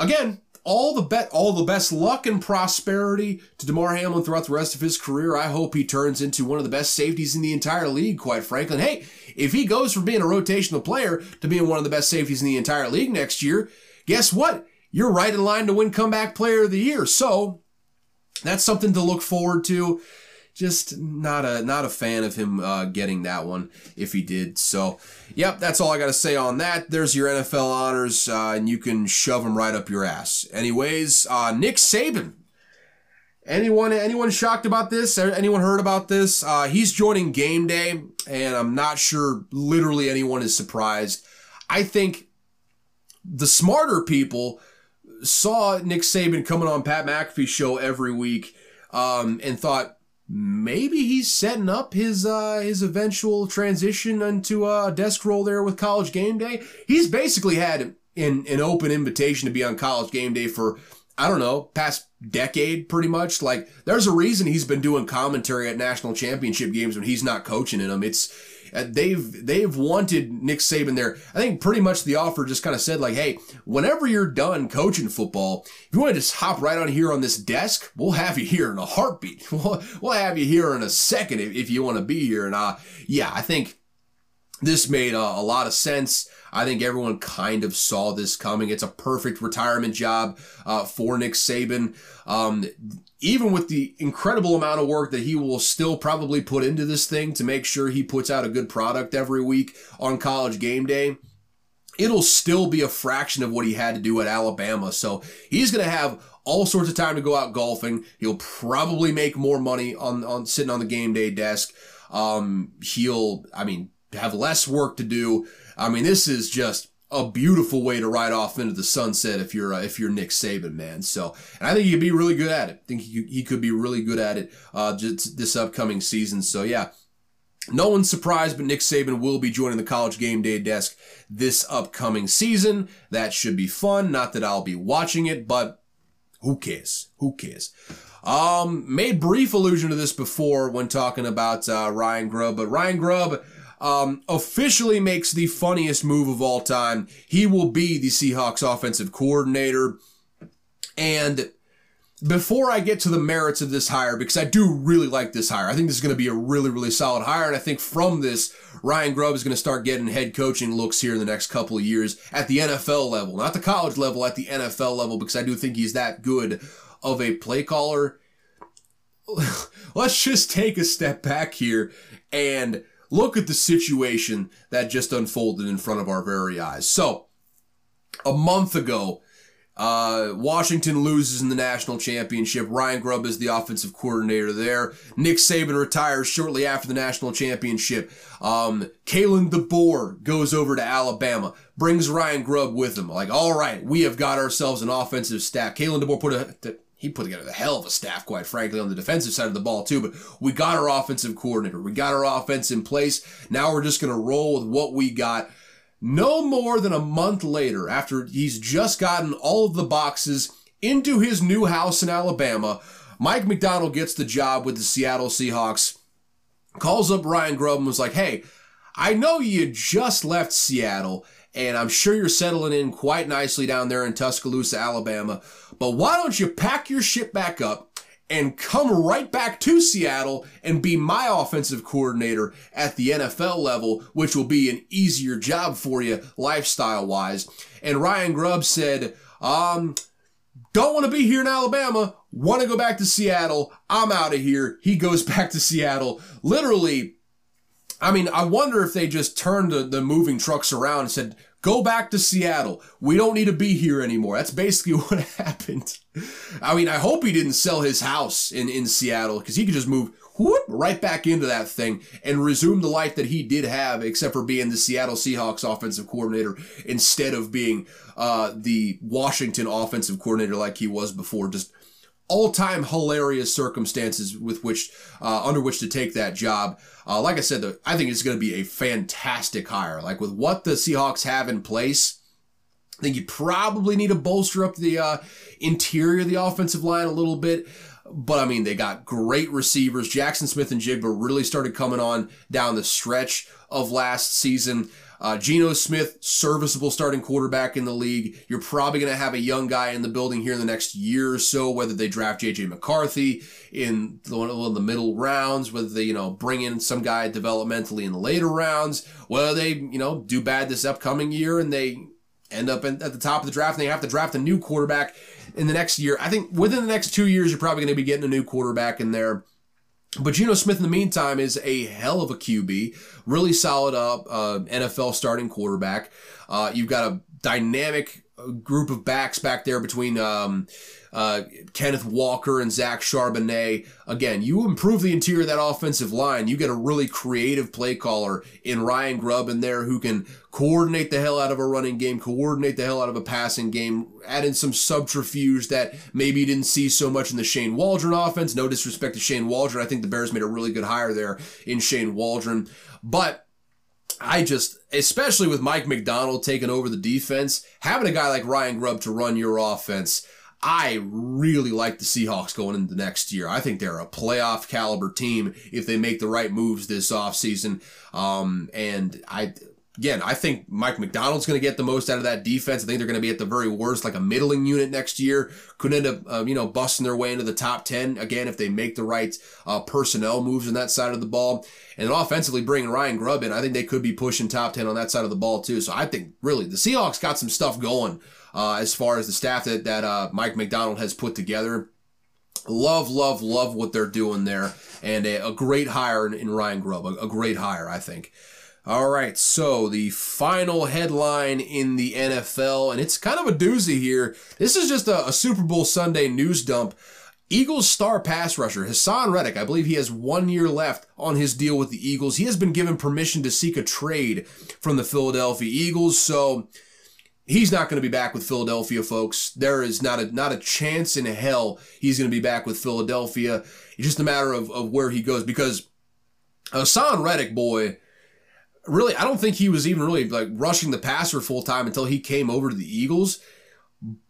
again, all the bet, all the best luck and prosperity to Damar Hamlin throughout the rest of his career. I hope he turns into one of the best safeties in the entire league. Quite frankly, and hey, if he goes from being a rotational player to being one of the best safeties in the entire league next year, guess what? You're right in line to win comeback player of the year. So that's something to look forward to just not a not a fan of him uh, getting that one if he did. So, yep, that's all I got to say on that. There's your NFL honors, uh, and you can shove them right up your ass. Anyways, uh, Nick Saban. Anyone anyone shocked about this? Anyone heard about this? Uh, he's joining Game Day, and I'm not sure literally anyone is surprised. I think the smarter people saw Nick Saban coming on Pat McAfee's show every week um, and thought, maybe he's setting up his uh, his eventual transition into a desk role there with College Game Day. He's basically had an, an open invitation to be on College Game Day for I don't know past decade pretty much. Like there's a reason he's been doing commentary at national championship games when he's not coaching in them. It's uh, they've they've wanted Nick Saban there. I think pretty much the offer just kind of said like, hey, whenever you're done coaching football, if you want to just hop right on here on this desk, we'll have you here in a heartbeat. We'll, we'll have you here in a second if, if you want to be here. And uh, yeah, I think this made uh, a lot of sense. I think everyone kind of saw this coming. It's a perfect retirement job uh, for Nick Saban. Um, even with the incredible amount of work that he will still probably put into this thing to make sure he puts out a good product every week on college game day, it'll still be a fraction of what he had to do at Alabama. So he's going to have all sorts of time to go out golfing. He'll probably make more money on, on sitting on the game day desk. Um, he'll, I mean, have less work to do. I mean, this is just a beautiful way to ride off into the sunset if you're uh, if you're Nick Saban, man. So, and I think he could be really good at it. I think he, he could be really good at it uh, just this upcoming season. So, yeah, No one's surprised, but Nick Saban will be joining the college game day desk this upcoming season. That should be fun. Not that I'll be watching it, but who cares? Who cares? Um, made brief allusion to this before when talking about uh, Ryan Grubb, but Ryan Grubb um, officially makes the funniest move of all time. He will be the Seahawks offensive coordinator. And before I get to the merits of this hire, because I do really like this hire, I think this is going to be a really, really solid hire. And I think from this, Ryan Grubb is going to start getting head coaching looks here in the next couple of years at the NFL level, not the college level, at the NFL level, because I do think he's that good of a play caller. Let's just take a step back here and look at the situation that just unfolded in front of our very eyes. So, a month ago, uh, Washington loses in the national championship. Ryan Grubb is the offensive coordinator there. Nick Saban retires shortly after the national championship. Um, Kalen DeBoer goes over to Alabama, brings Ryan Grubb with him. Like, all right, we have got ourselves an offensive staff. Kalen DeBoer put a he put together the hell of a staff, quite frankly, on the defensive side of the ball, too. But we got our offensive coordinator. We got our offense in place. Now we're just going to roll with what we got. No more than a month later, after he's just gotten all of the boxes into his new house in Alabama, Mike Macdonald gets the job with the Seattle Seahawks, calls up Ryan Grubb and was like, hey, I know you just left Seattle, and I'm sure you're settling in quite nicely down there in Tuscaloosa, Alabama. But why don't you pack your shit back up and come right back to Seattle and be my offensive coordinator at the NFL level, which will be an easier job for you lifestyle wise. And Ryan Grubb said, um, don't want to be here in Alabama, want to go back to Seattle. I'm out of here. He goes back to Seattle. Literally, I mean, I wonder if they just turned the, the moving trucks around and said, Go back to Seattle. We don't need to be here anymore. That's basically what happened. I mean, I hope he didn't sell his house in, in Seattle because he could just move whoop, right back into that thing and resume the life that he did have, except for being the Seattle Seahawks offensive coordinator instead of being uh, the Washington offensive coordinator like he was before. Just all-time hilarious circumstances with which uh, under which to take that job. Uh, like I said, the, I think it's going to be a fantastic hire. Like with what the Seahawks have in place, I think you probably need to bolster up the uh, interior of the offensive line a little bit. But I mean, they got great receivers. Jackson Smith-Njigba really started coming on down the stretch of last season. Uh, Geno Smith, serviceable starting quarterback in the league. You're probably going to have a young guy in the building here in the next year or so, whether they draft JJ McCarthy in the, of the middle rounds, whether they, you know, bring in some guy developmentally in the later rounds, whether they, you know, do bad this upcoming year and they end up in, at the top of the draft and they have to draft a new quarterback in the next year. I think within the next two years, you're probably going to be getting a new quarterback in there. But Geno Smith, in the meantime, is a hell of a QB, really solid up uh, NFL starting quarterback. Uh, you've got a dynamic group of backs back there between um, uh, Kenneth Walker and Zach Charbonnet. Again, you improve the interior of that offensive line. You get a really creative play caller in Ryan Grubb in there who can coordinate the hell out of a running game, coordinate the hell out of a passing game, add in some subterfuge that maybe you didn't see so much in the Shane Waldron offense. No disrespect to Shane Waldron. I think the Bears made a really good hire there in Shane Waldron. But I just, especially with Mike Macdonald taking over the defense, having a guy like Ryan Grubb to run your offense, I really like the Seahawks going into next year. I think they're a playoff caliber team if they make the right moves this offseason. Um, and I, again, I think Mike Macdonald's going to get the most out of that defense. I think they're going to be at the very worst, like a middling unit next year. Could end up, uh, you know, busting their way into the top 10 again if they make the right uh, personnel moves on that side of the ball. And then offensively bringing Ryan Grubb in, I think they could be pushing top 10 on that side of the ball too. So I think really the Seahawks got some stuff going uh, as far as the staff that, that uh, Mike Macdonald has put together. Love, love, love what they're doing there. And a, a great hire in, in Ryan Grubb. A, a great hire, I think. All right, so the final headline in the NFL, and it's kind of a doozy here. This is just a, a, Super Bowl Sunday news dump. Eagles star pass rusher Haason Reddick, I believe he has one year left on his deal with the Eagles. He has been given permission to seek a trade from the Philadelphia Eagles, so he's not going to be back with Philadelphia, folks. There is not a not a chance in hell he's going to be back with Philadelphia. It's just a matter of, of where he goes because Haason Reddick, boy, really, I don't think he was even really like rushing the passer full time until he came over to the Eagles.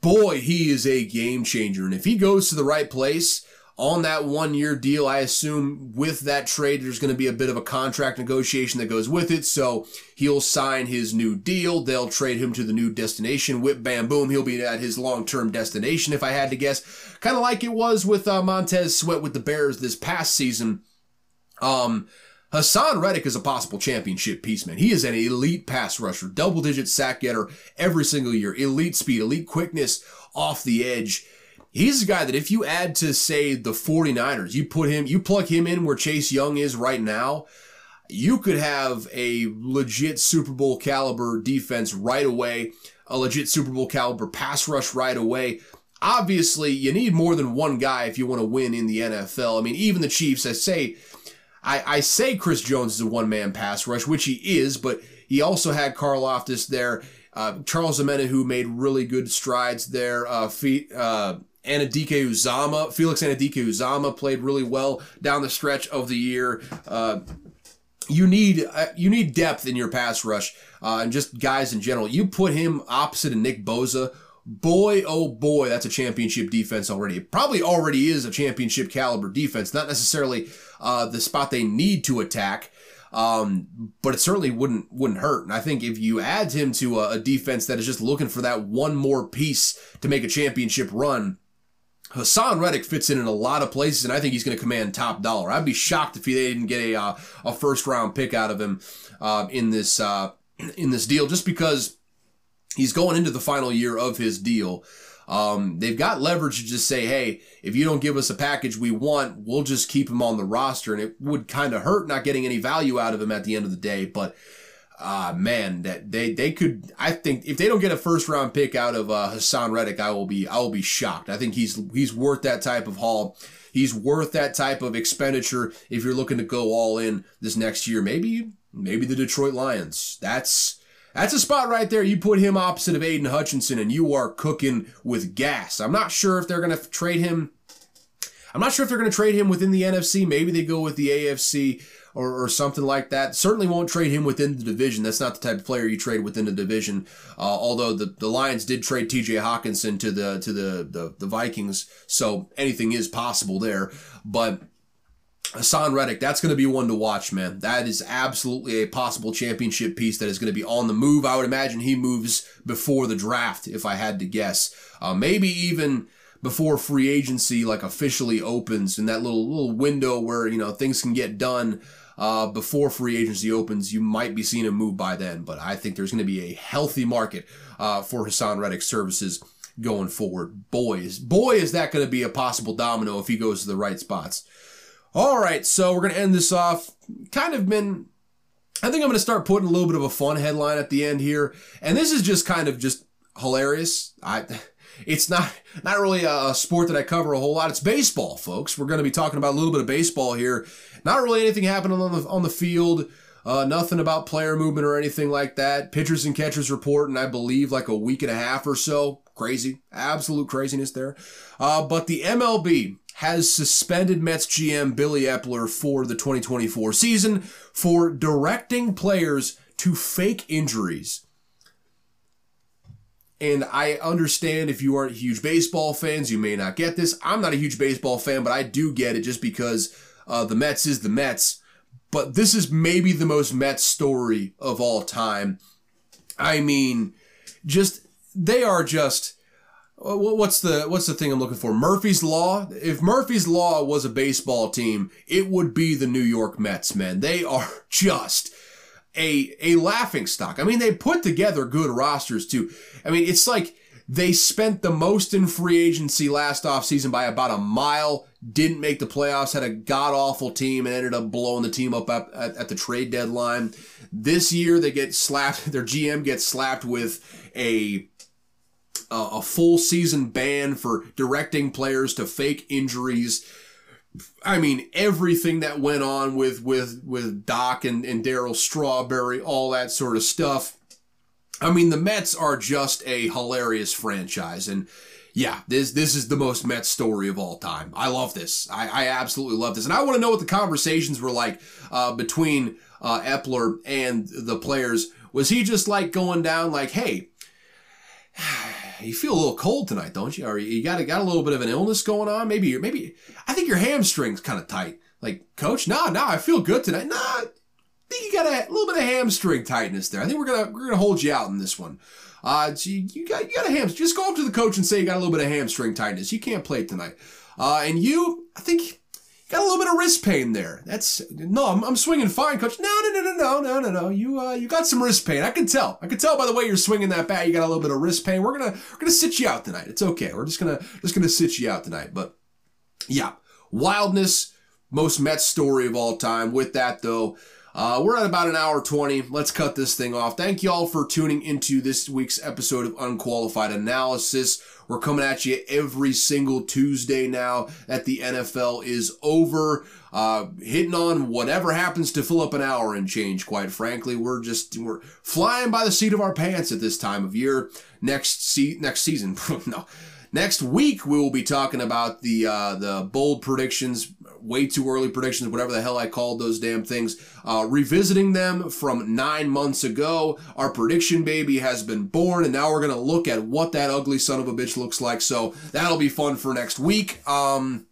Boy, he is a game changer. And if he goes to the right place, on that one year deal. I assume with that trade, there's going to be a bit of a contract negotiation that goes with it. So he'll sign his new deal. They'll trade him to the new destination. Whip, bam, boom. He'll be at his long term destination, if I had to guess. Kind of like it was with uh, Montez Sweat with the Bears this past season. Um, Haason Reddick is a possible championship piece, man. He is an elite pass rusher, double digit sack getter every single year, elite speed, elite quickness off the edge he's a guy that if you add to say the 49ers, you put him, you plug him in where Chase Young is right now, you could have a legit Super Bowl caliber defense right away, a legit Super Bowl caliber pass rush right away. Obviously, you need more than one guy if you want to win in the NFL. I mean, even the Chiefs, I say, I, I say Chris Jones is a one man pass rush, which he is, but he also had Karlaftis there. Uh, Charles Omenihu, who made really good strides there. Uh, feet, uh, Anudike Uzomah, Felix Anudike Uzomah played really well down the stretch of the year. Uh, you need uh, you need depth in your pass rush uh, and just guys in general. You put him opposite of Nick Bosa, boy oh boy, that's a championship defense already. It probably already is a championship caliber defense, not necessarily uh, the spot they need to attack. Um, but it certainly wouldn't wouldn't hurt. And I think if you add him to a, a defense that is just looking for that one more piece to make a championship run, Haason Reddick fits in in a lot of places, and I think he's going to command top dollar. I'd be shocked if he they didn't get a uh, a first round pick out of him uh, in this uh, in this deal, just because he's going into the final year of his deal. Um, they've got leverage to just say, hey, if you don't give us a package we want, we'll just keep him on the roster, and it would kind of hurt not getting any value out of him at the end of the day, but uh, man, that they they could. I think if they don't get a first round pick out of uh, Haason Reddick, I will be I will be shocked. I think he's he's worth that type of haul. He's worth that type of expenditure if you're looking to go all in this next year. Maybe maybe the Detroit Lions. That's that's a spot right there. You put him opposite of Aidan Hutchinson, and you are cooking with gas. I'm not sure if they're going to trade him. I'm not sure if they're going to trade him within the NFC. Maybe they go with the AFC or, or something like that. Certainly won't trade him within the division. That's not the type of player you trade within the division. Uh, although the, the Lions did trade T.J. Hockenson to the to the, the the Vikings, so anything is possible there. But Haason Reddick, that's going to be one to watch, man. That is absolutely a possible championship piece that is going to be on the move. I would imagine he moves before the draft, if I had to guess. Uh, maybe even before free agency like officially opens in that little little window where you know things can get done uh, before free agency opens, you might be seeing him move by then. But I think there's going to be a healthy market uh, for Haason Reddick's services going forward. Boys, boy, is that going to be a possible domino if he goes to the right spots. All right, so we're going to end this off. Kind of been, I think I'm going to start putting a little bit of a fun headline at the end here. And this is just kind of just hilarious. I it's not not really a sport that I cover a whole lot. It's baseball, folks. We're going to be talking about a little bit of baseball here. Not really anything happening on the on the field. Uh, nothing about player movement or anything like that. Pitchers and catchers report, and I believe like a week and a half or so. Crazy, absolute craziness there. Uh, but the MLB has suspended Mets GM Billy Eppler for the 2024 season for directing players to fake injuries and I understand if you aren't huge baseball fans, you may not get this. I'm not a huge baseball fan, but I do get it just because uh, the Mets is the Mets. But this is maybe the most Mets story of all time. I mean, just they are just Uh, what's the what's the thing I'm looking for? Murphy's Law. If Murphy's Law was a baseball team, it would be the New York Mets, man. They are just a a laughing stock. I mean, they put together good rosters too. I mean, it's like they spent the most in free agency last offseason by about a mile, didn't make the playoffs, had a god awful team, and ended up blowing the team up at, at, at, the trade deadline. This year, they get slapped, their GM gets slapped with a. a full season ban for directing players to fake injuries. I mean, everything that went on with with with Doc and, and Darryl Strawberry, all that sort of stuff. I mean, the Mets are just a hilarious franchise, and yeah, this this is the most Mets story of all time. I love this. I, I absolutely love this, and I want to know what the conversations were like uh, between uh, Eppler and the players. Was he just like going down like, hey? You feel a little cold tonight, don't you? Or you got got a little bit of an illness going on? Maybe maybe I think your hamstring's kind of tight. Like, coach, nah, nah, I feel good tonight. Nah, I think you got a little bit of hamstring tightness there. I think we're gonna we're gonna hold you out in this one. Uh, you, you got you got a hamstring. Just go up to the coach and say you got a little bit of hamstring tightness. You can't play tonight. Uh, and you, I think, got a little bit of wrist pain there. That's no, I'm, I'm swinging fine, coach. No, no, no, no, no, no, no, no. You uh, you got some wrist pain. I can tell. I can tell by the way you're swinging that bat. You got a little bit of wrist pain. We're gonna we're gonna sit you out tonight. It's okay. We're just gonna just gonna sit you out tonight. But yeah, wildness. Most Mets story of all time. With that though. Uh, we're at about an hour 20. Let's cut this thing off. Thank you all for tuning into this week's episode of Unqualified Analysis. We're coming at you every single Tuesday now that the NFL is over. Uh, hitting on whatever happens to fill up an hour and change, quite frankly. We're just, we're flying by the seat of our pants at this time of year. Next, se- next season, no. Next week, we will be talking about the uh, the bold predictions, way too early predictions, whatever the hell I called those damn things. Uh, revisiting them from nine months ago. Our prediction baby has been born, and now we're gonna look at what that ugly son of a bitch looks like. So that'll be fun for next week. Um,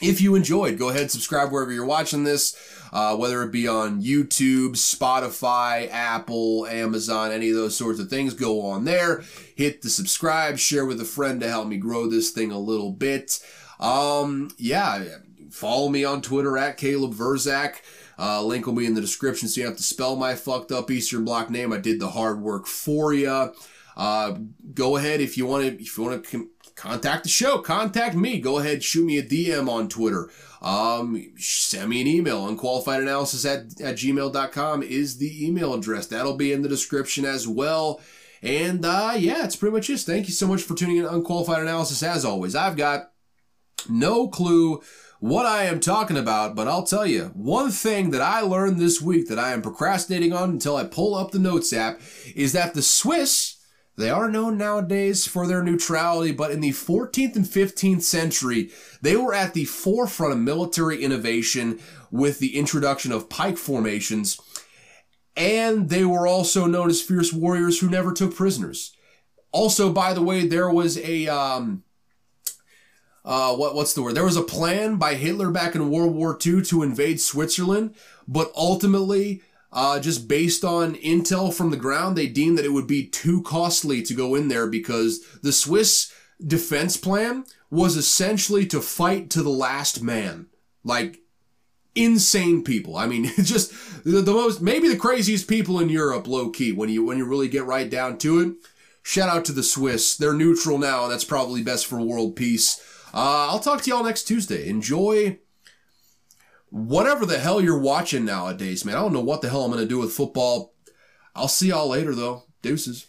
if you enjoyed, go ahead and subscribe wherever you're watching this uh, whether it be on YouTube, Spotify, Apple, Amazon, any of those sorts of things. Go on there, hit the subscribe, share with a friend to help me grow this thing a little bit. Um, yeah, follow me on Twitter at Caleb Vrzak. Uh, link will be in the description so you have to spell my fucked up Eastern Bloc name. I did the hard work for you. Uh, go ahead if you want to, if you want to com- contact the show, contact me. Go ahead, shoot me a DM on Twitter. Um, send me an email. Unqualifiedanalysis at, at gmail.com is the email address. That'll be in the description as well. And uh, yeah, it's pretty much it. Thank you so much for tuning in to Unqualified Analysis. As always, I've got no clue what I am talking about, but I'll tell you one thing that I learned this week that I am procrastinating on until I pull up the notes app is that the Swiss they are known nowadays for their neutrality, but in the 14th and 15th century, they were at the forefront of military innovation with the introduction of pike formations, and they were also known as fierce warriors who never took prisoners. Also, by the way, there was a um, uh, what what's the word? There was a plan by Hitler back in World War II to invade Switzerland, but ultimately uh, just based on intel from the ground, they deemed that it would be too costly to go in there because the Swiss defense plan was essentially to fight to the last man. Like, insane people. I mean, just the, the most, maybe the craziest people in Europe, low key, when you, when you really get right down to it. Shout out to the Swiss. They're neutral now, and that's probably best for world peace. Uh, I'll talk to y'all next Tuesday. Enjoy whatever the hell you're watching nowadays, man. I don't know what the hell I'm going to do with football. I'll see y'all later, though. Deuces.